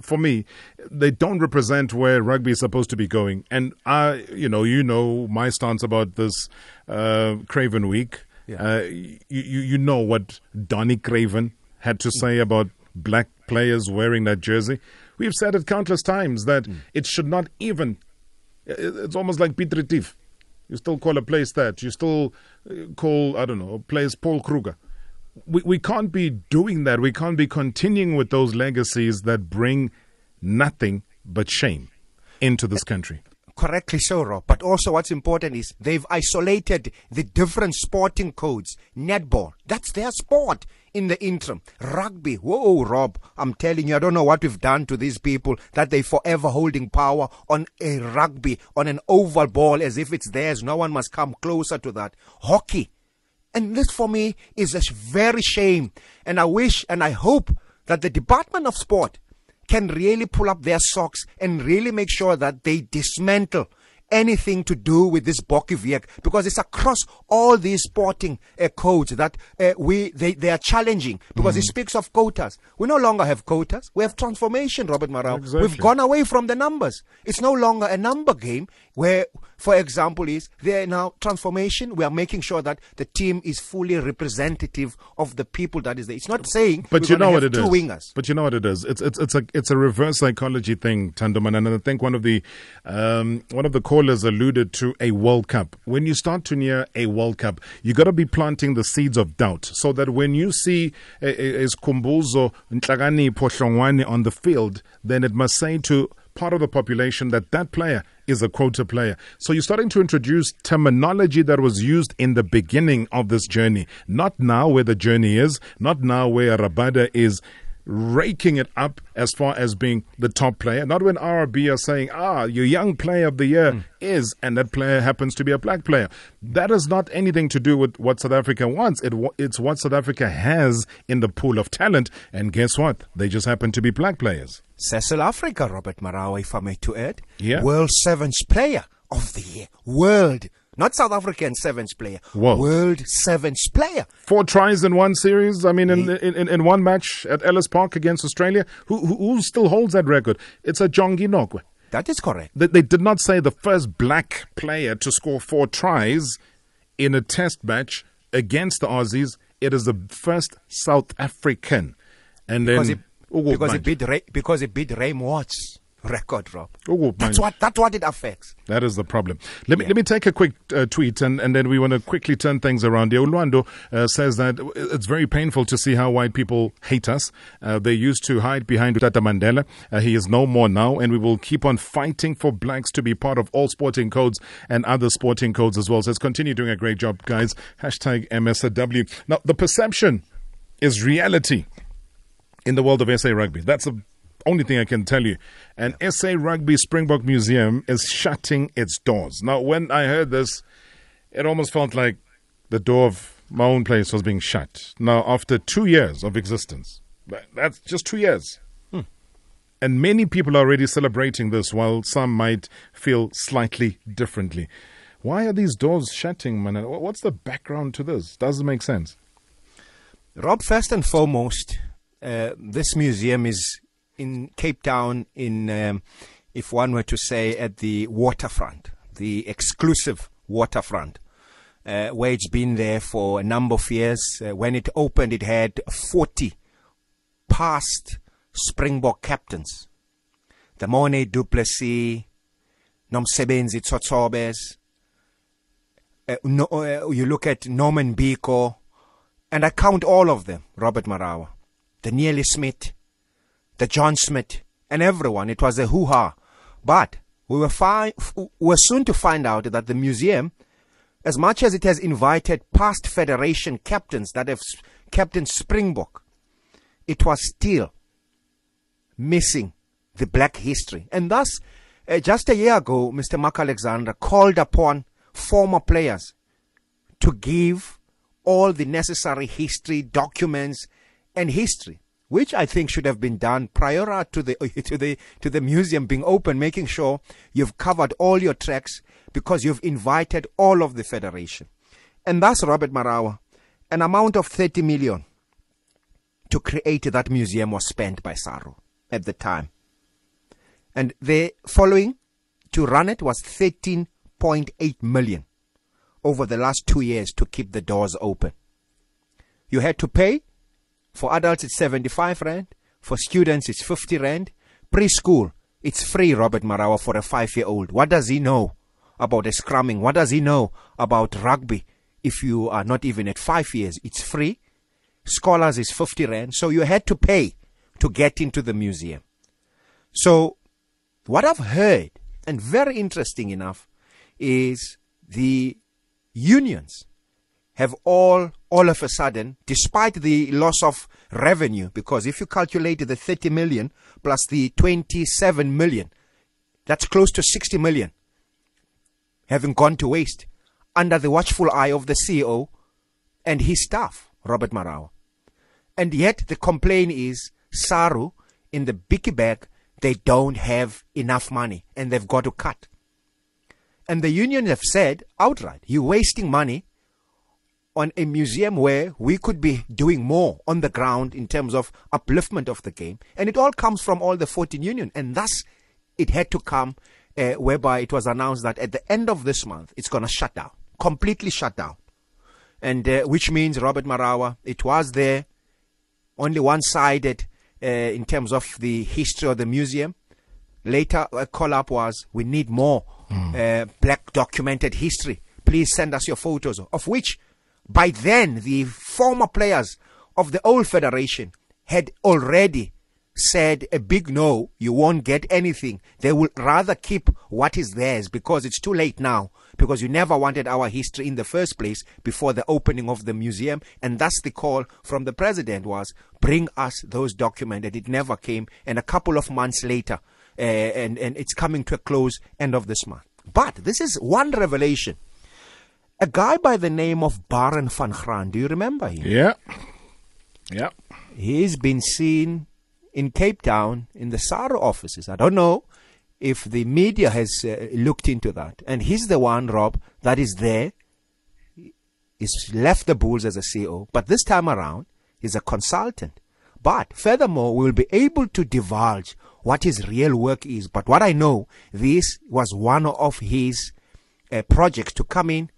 for me, they don't represent where rugby is supposed to be going. And I, you know, you know my stance about this uh, Craven Week. Yeah. Uh, you, you know what Danie Craven had to say about black players wearing that jersey. We've said it countless times that mm. it should not even. It's almost like Piet Retief. You still call a place that. You still uh, call, I don't know, a place Paul Kruger we, we can't be doing that. We can't be continuing with those legacies that bring nothing but shame into this country. Correctly so, Rob. But also, what's important is they've isolated the different sporting codes. Netball, that's their sport in the interim. Rugby, whoa, Rob, I'm telling you, I don't know what we've done to these people that they're forever holding power on a rugby, on an oval ball as if it's theirs. No one must come closer to that. Hockey, and this for me is a very shame. And I wish and I hope that the Department of Sport can really pull up their socks and really make sure that they dismantle anything to do with this Bokkie because it's across all these sporting uh, codes that uh, we they, they are challenging because mm. it speaks of quotas. We no longer have quotas. We have transformation, Robert Marawa. Exactly. We've gone away from the numbers. It's no longer a number game where, for example, is there now transformation. We are making sure that the team is fully representative of the people that is there. It's not saying but you know what it two is. Wingers. But you know what it is. It's it's it's a it's a reverse psychology thing, Tandoman, and I think one of the um, one of the callers alluded to a World Cup. When you start to near a World Cup, you got to be planting the seeds of doubt so that when you see as Kumbuzo Ntlagani Pohlongwane on the field, then it must say to part of the population that that player is a quota player. So you're starting to introduce terminology that was used in the beginning of this journey, not now where the journey is, not now where Rabada is raking it up as far as being the top player. Not when RB are saying, ah, your young player of the year mm. is, and that player happens to be a black player. That has not anything to do with what South Africa wants. It, it's what South Africa has in the pool of talent. And guess what? They just happen to be black players. Cecil Afrika, Robert Marawa, if I may to add. Yeah. World Sevens player of the year. World not South African sevens player. Whoa. World sevens player. Four tries in one series. I mean, in, in, in, in one match at Ellis Park against Australia. Who, who, who still holds that record? It's a Jongi Nokwe. That is correct. They, they did not say the first black player to score four tries in a test match against the Aussies. It is the first South African. And then. Because it, oh, because it beat Ray, because it beat Ray Watts record, Rob. Oh, that's what that's what it affects. That is the problem. Let me yeah. let me take a quick uh, tweet and, and then we want to quickly turn things around. The Ulwando uh, says that it's very painful to see how white people hate us. Uh, they used to hide behind Tata Mandela. Uh, he is no more now, and we will keep on fighting for blacks to be part of all sporting codes and other sporting codes as well. So let's continue doing a great job, guys. Hashtag MSW. Now the perception is reality in the world of SA rugby. That's a only thing I can tell you. And SA Rugby Springbok Museum is shutting its doors. Now, when I heard this, it almost felt like the door of my own place was being shut. Now, after two years of existence, that's just two years. Hmm. And many people are already celebrating this, while some might feel slightly differently. Why are these doors shutting, man? What's the background to this? Does it make sense? Rob, first and foremost, uh, this museum is in Cape Town, in um, if one were to say at the waterfront, the exclusive waterfront, uh, where it's been there for a number of years. Uh, when it opened, it had 40 past Springbok captains. The Morné du Plessis, Nomsebenzi Tsotsobes, uh, uh, you look at Norman Biko, and I count all of them, Robert Marawa, Daniele Smith, the John Smit, and everyone. It was a hoo ha. But we were, fi- we were soon to find out that the museum, as much as it has invited past federation captains that have captained Springbok, it was still missing the black history. And thus, uh, just a year ago, Mr. Mark Alexander called upon former players to give all the necessary history, documents, and history which I think should have been done prior to the [laughs] to the to the museum being open, making sure you've covered all your tracks because you've invited all of the federation. And thus, Robert Marawa, an amount of 30 million to create that museum was spent by SARU at the time. And the following to run it was 13.8 million over the last two years to keep the doors open. You had to pay for adults, it's 75 Rand. For students, it's 50 Rand. Preschool, it's free, Robert Marawa, for a five year old. What does he know about scrumming? What does he know about rugby? If you are not even at five years, it's free. Scholars is 50 Rand. So you had to pay to get into the museum. So, what I've heard, and very interesting enough, is the unions have all, all of a sudden, despite the loss of revenue, because if you calculate the 30 million plus the 27 million, that's close to 60 million having gone to waste under the watchful eye of the CEO and his staff, Robert Marawa. And yet the complaint is SARU in the bicky bag, they don't have enough money and they've got to cut. And the union have said outright, you're wasting money on a museum where we could be doing more on the ground in terms of upliftment of the game. And it all comes from all the 14 union. And thus, it had to come uh, whereby it was announced that at the end of this month, it's going to shut down, completely shut down. And uh, which means, Robert Marawa, it was there, only one sided uh, in terms of the history of the museum. Later, a call up was, we need more mm. black documented history. Please send us your photos, of which by then, the former players of the old federation had already said a big no, you won't get anything. They will rather keep what is theirs because it's too late now. Because you never wanted our history in the first place before the opening of the museum. And thus the call from the president was bring us those documents. And it never came. And a couple of months later, uh, and, and it's coming to a close end of this month. But this is one revelation. A guy by the name of Barend van Graan, do you remember him? Yeah. Yeah. He's been seen in Cape Town in the SARA offices. I don't know if the media has uh, looked into that. And he's the one, Rob, that is there. He's left the Bulls as a CEO, but this time around, he's a consultant. But furthermore, we will be able to divulge what his real work is. But what I know, this was one of his uh, projects to come in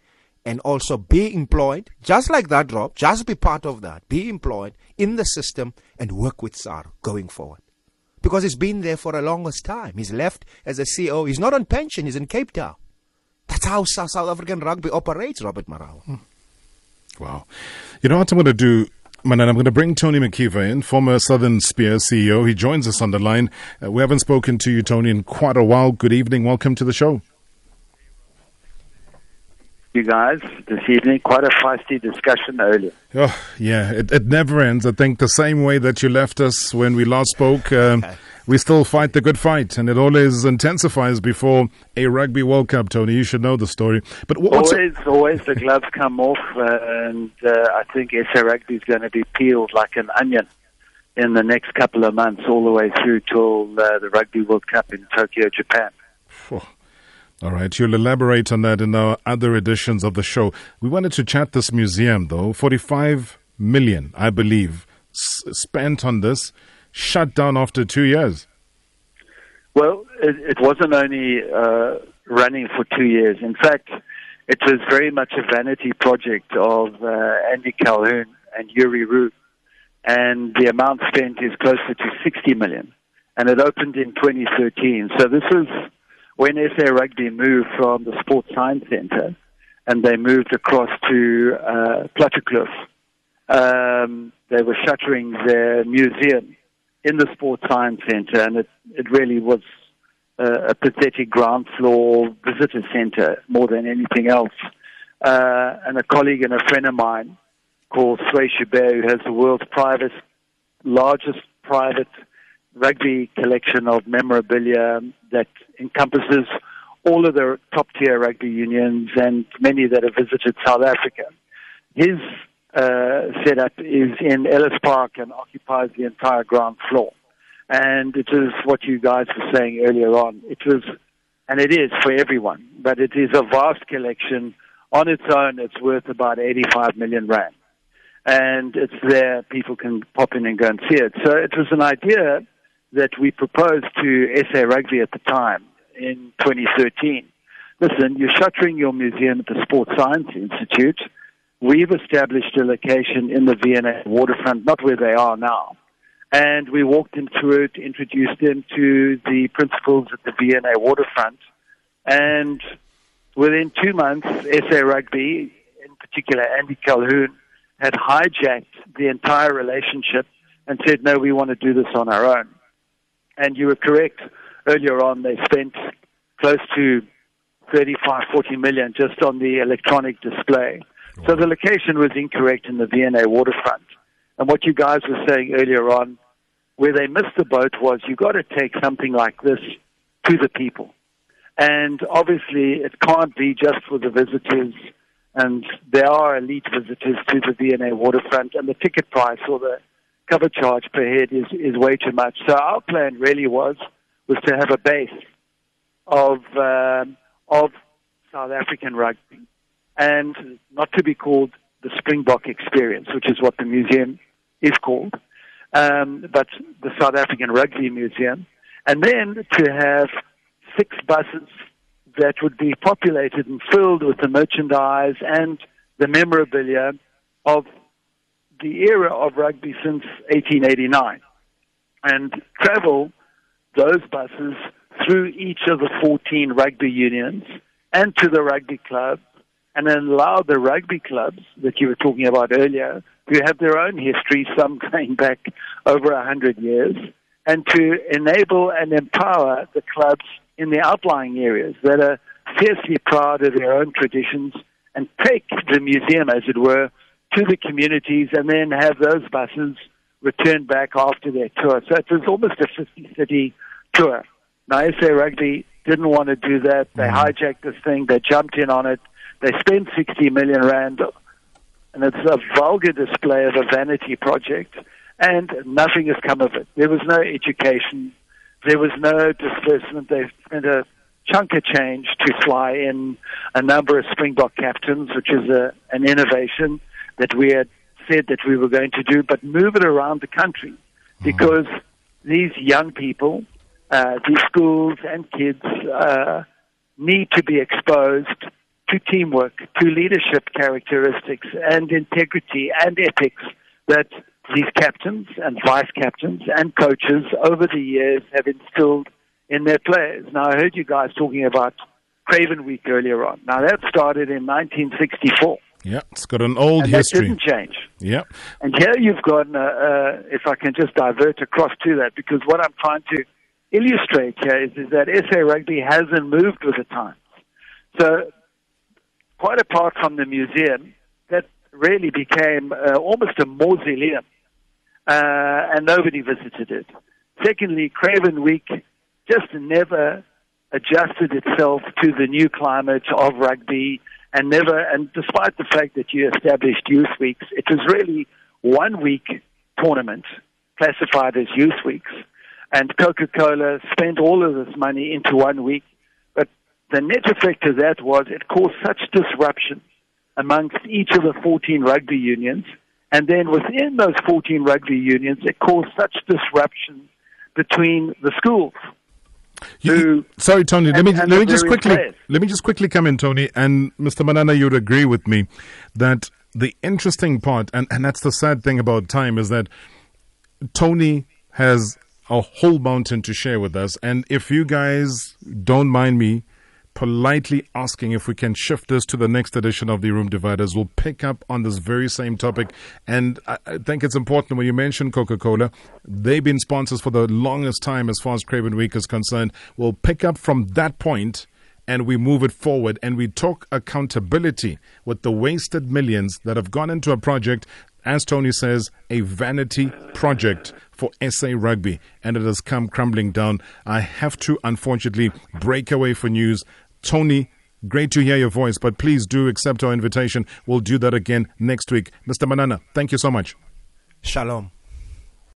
and also be employed, just like that, drop, just be part of that, be employed in the system and work with SAR going forward. Because he's been there for a longest time. He's left as a CEO. He's not on pension, he's in Cape Town. That's how South African rugby operates, Robert Marawa. Hmm. Wow. You know what I'm going to do? Man, I'm going to bring Tony McKeever in, former Southern Spear CEO. He joins us on the line. Uh, we haven't spoken to you, Tony, in quite a while. Good evening. Welcome to the show you guys this evening. Quite a feisty discussion earlier. Oh, yeah, it, it never ends. I think the same way that you left us when we last spoke, um, we still fight the good fight, and it always intensifies before a Rugby World Cup, Tony. You should know the story. But what's always, always the gloves come off, uh, and uh, I think SA Rugby is going to be peeled like an onion in the next couple of months, all the way through till uh, the Rugby World Cup in Tokyo, Japan. All right, you'll elaborate on that in our other editions of the show. We wanted to chat this museum, though. 45 million, I believe, s- spent on this, shut down after two years. Well, it, it wasn't only uh, running for two years. In fact, it was very much a vanity project of uh, Andy Colquhoun and Jurie Roux. And the amount spent is closer to 60 million. And it opened in 2013. So this was when SA Rugby moved from the Sports Science Centre and they moved across to uh, um, they were shuttering their museum in the Sports Science Centre, and it, it really was uh, a pathetic ground floor visitor centre more than anything else. Uh, and a colleague and a friend of mine called Sway Schubert, who has the world's private, largest private rugby collection of memorabilia that encompasses all of the top tier rugby unions and many that have visited South Africa. His uh, setup is in Ellis Park and occupies the entire ground floor. And it is what you guys were saying earlier on. It was, and it is for everyone, but it is a vast collection. On its own, it's worth about 85 million rand. And it's there, people can pop in and go and see it. So it was an idea that we proposed to SA Rugby at the time in 2013. Listen, you're shuttering your museum at the Sports Science Institute. We've established a location in the V&A waterfront, not where they are now. And we walked them through it, introduced them to the principals at the V&A waterfront. And within two months, SA Rugby, in particular Andy Colquhoun, had hijacked the entire relationship and said, no, we want to do this on our own. And you were correct earlier on, they spent close to 35, 40 million just on the electronic display. So the location was incorrect in the V&A waterfront. And what you guys were saying earlier on, where they missed the boat was you've got to take something like this to the people. And obviously, it can't be just for the visitors. And there are elite visitors to the V&A waterfront, and the ticket price or the cover charge per head is, is way too much. So our plan really was was to have a base of um, of South African rugby, and not to be called the Springbok Experience, which is what the museum is called, um, but the South African Rugby Museum, and then to have six buses that would be populated and filled with the merchandise and the memorabilia of the era of rugby since 1889 and travel those buses through each of the 14 rugby unions and to the rugby club and then allow the rugby clubs that you were talking about earlier who have their own history, [laughs] some going back over a hundred years, and to enable and empower the clubs in the outlying areas that are fiercely proud of their own traditions and take the museum, as it were, to the communities and then have those buses return back after their tour. So it was almost a 50 city tour. Now, SA Rugby didn't want to do that. They mm-hmm. hijacked this thing. They jumped in on it. They spent 60 million rand, and it's a vulgar display of a vanity project, and nothing has come of it. There was no education. There was no disbursement. They spent a chunk of change to fly in a number of Springbok captains, which is a, an innovation that we had said that we were going to do, but move it around the country mm-hmm. because these young people, uh, these schools and kids uh, need to be exposed to teamwork, to leadership characteristics and integrity and ethics that these captains and vice captains and coaches over the years have instilled in their players. Now, I heard you guys talking about Craven Week earlier on. Now, that started in 1964. Yeah, it's got an old and history. That didn't change. Yeah. And here you've got, uh, uh, if I can just divert across to that, because what I'm trying to illustrate here is, is that SA Rugby hasn't moved with the times. So, quite apart from the museum, that really became uh, almost a mausoleum, uh, and nobody visited it. Secondly, Craven Week just never adjusted itself to the new climate of rugby and never, and despite the fact that you established youth weeks, it was really one week tournament classified as youth weeks. And Coca-Cola spent all of this money into one week. But the net effect of that was it caused such disruption amongst each of the 14 rugby unions. And then within those 14 rugby unions, it caused such disruption between the schools. You, sorry, Tony. let me let me just quickly players. let me just quickly come in, Tony. And Mr. Manana, you'd agree with me that the interesting part, and, and that's the sad thing about time, is that Tony has a whole mountain to share with us. And if you guys don't mind me politely asking if we can shift this to the next edition of the Room Dividers, we'll pick up on this very same topic. And I, think it's important when you mention Coca Cola, they've been sponsors for the longest time as far as Craven Week is concerned. We'll pick up from that point and we move it forward and we talk accountability with the wasted millions that have gone into a project, as Tony says, a vanity project for SA Rugby, and it has come crumbling down. I have to, unfortunately, break away for news. Tony, great to hear your voice, but please do accept our invitation. We'll do that again next week. Mr. Manana, thank you so much. Shalom.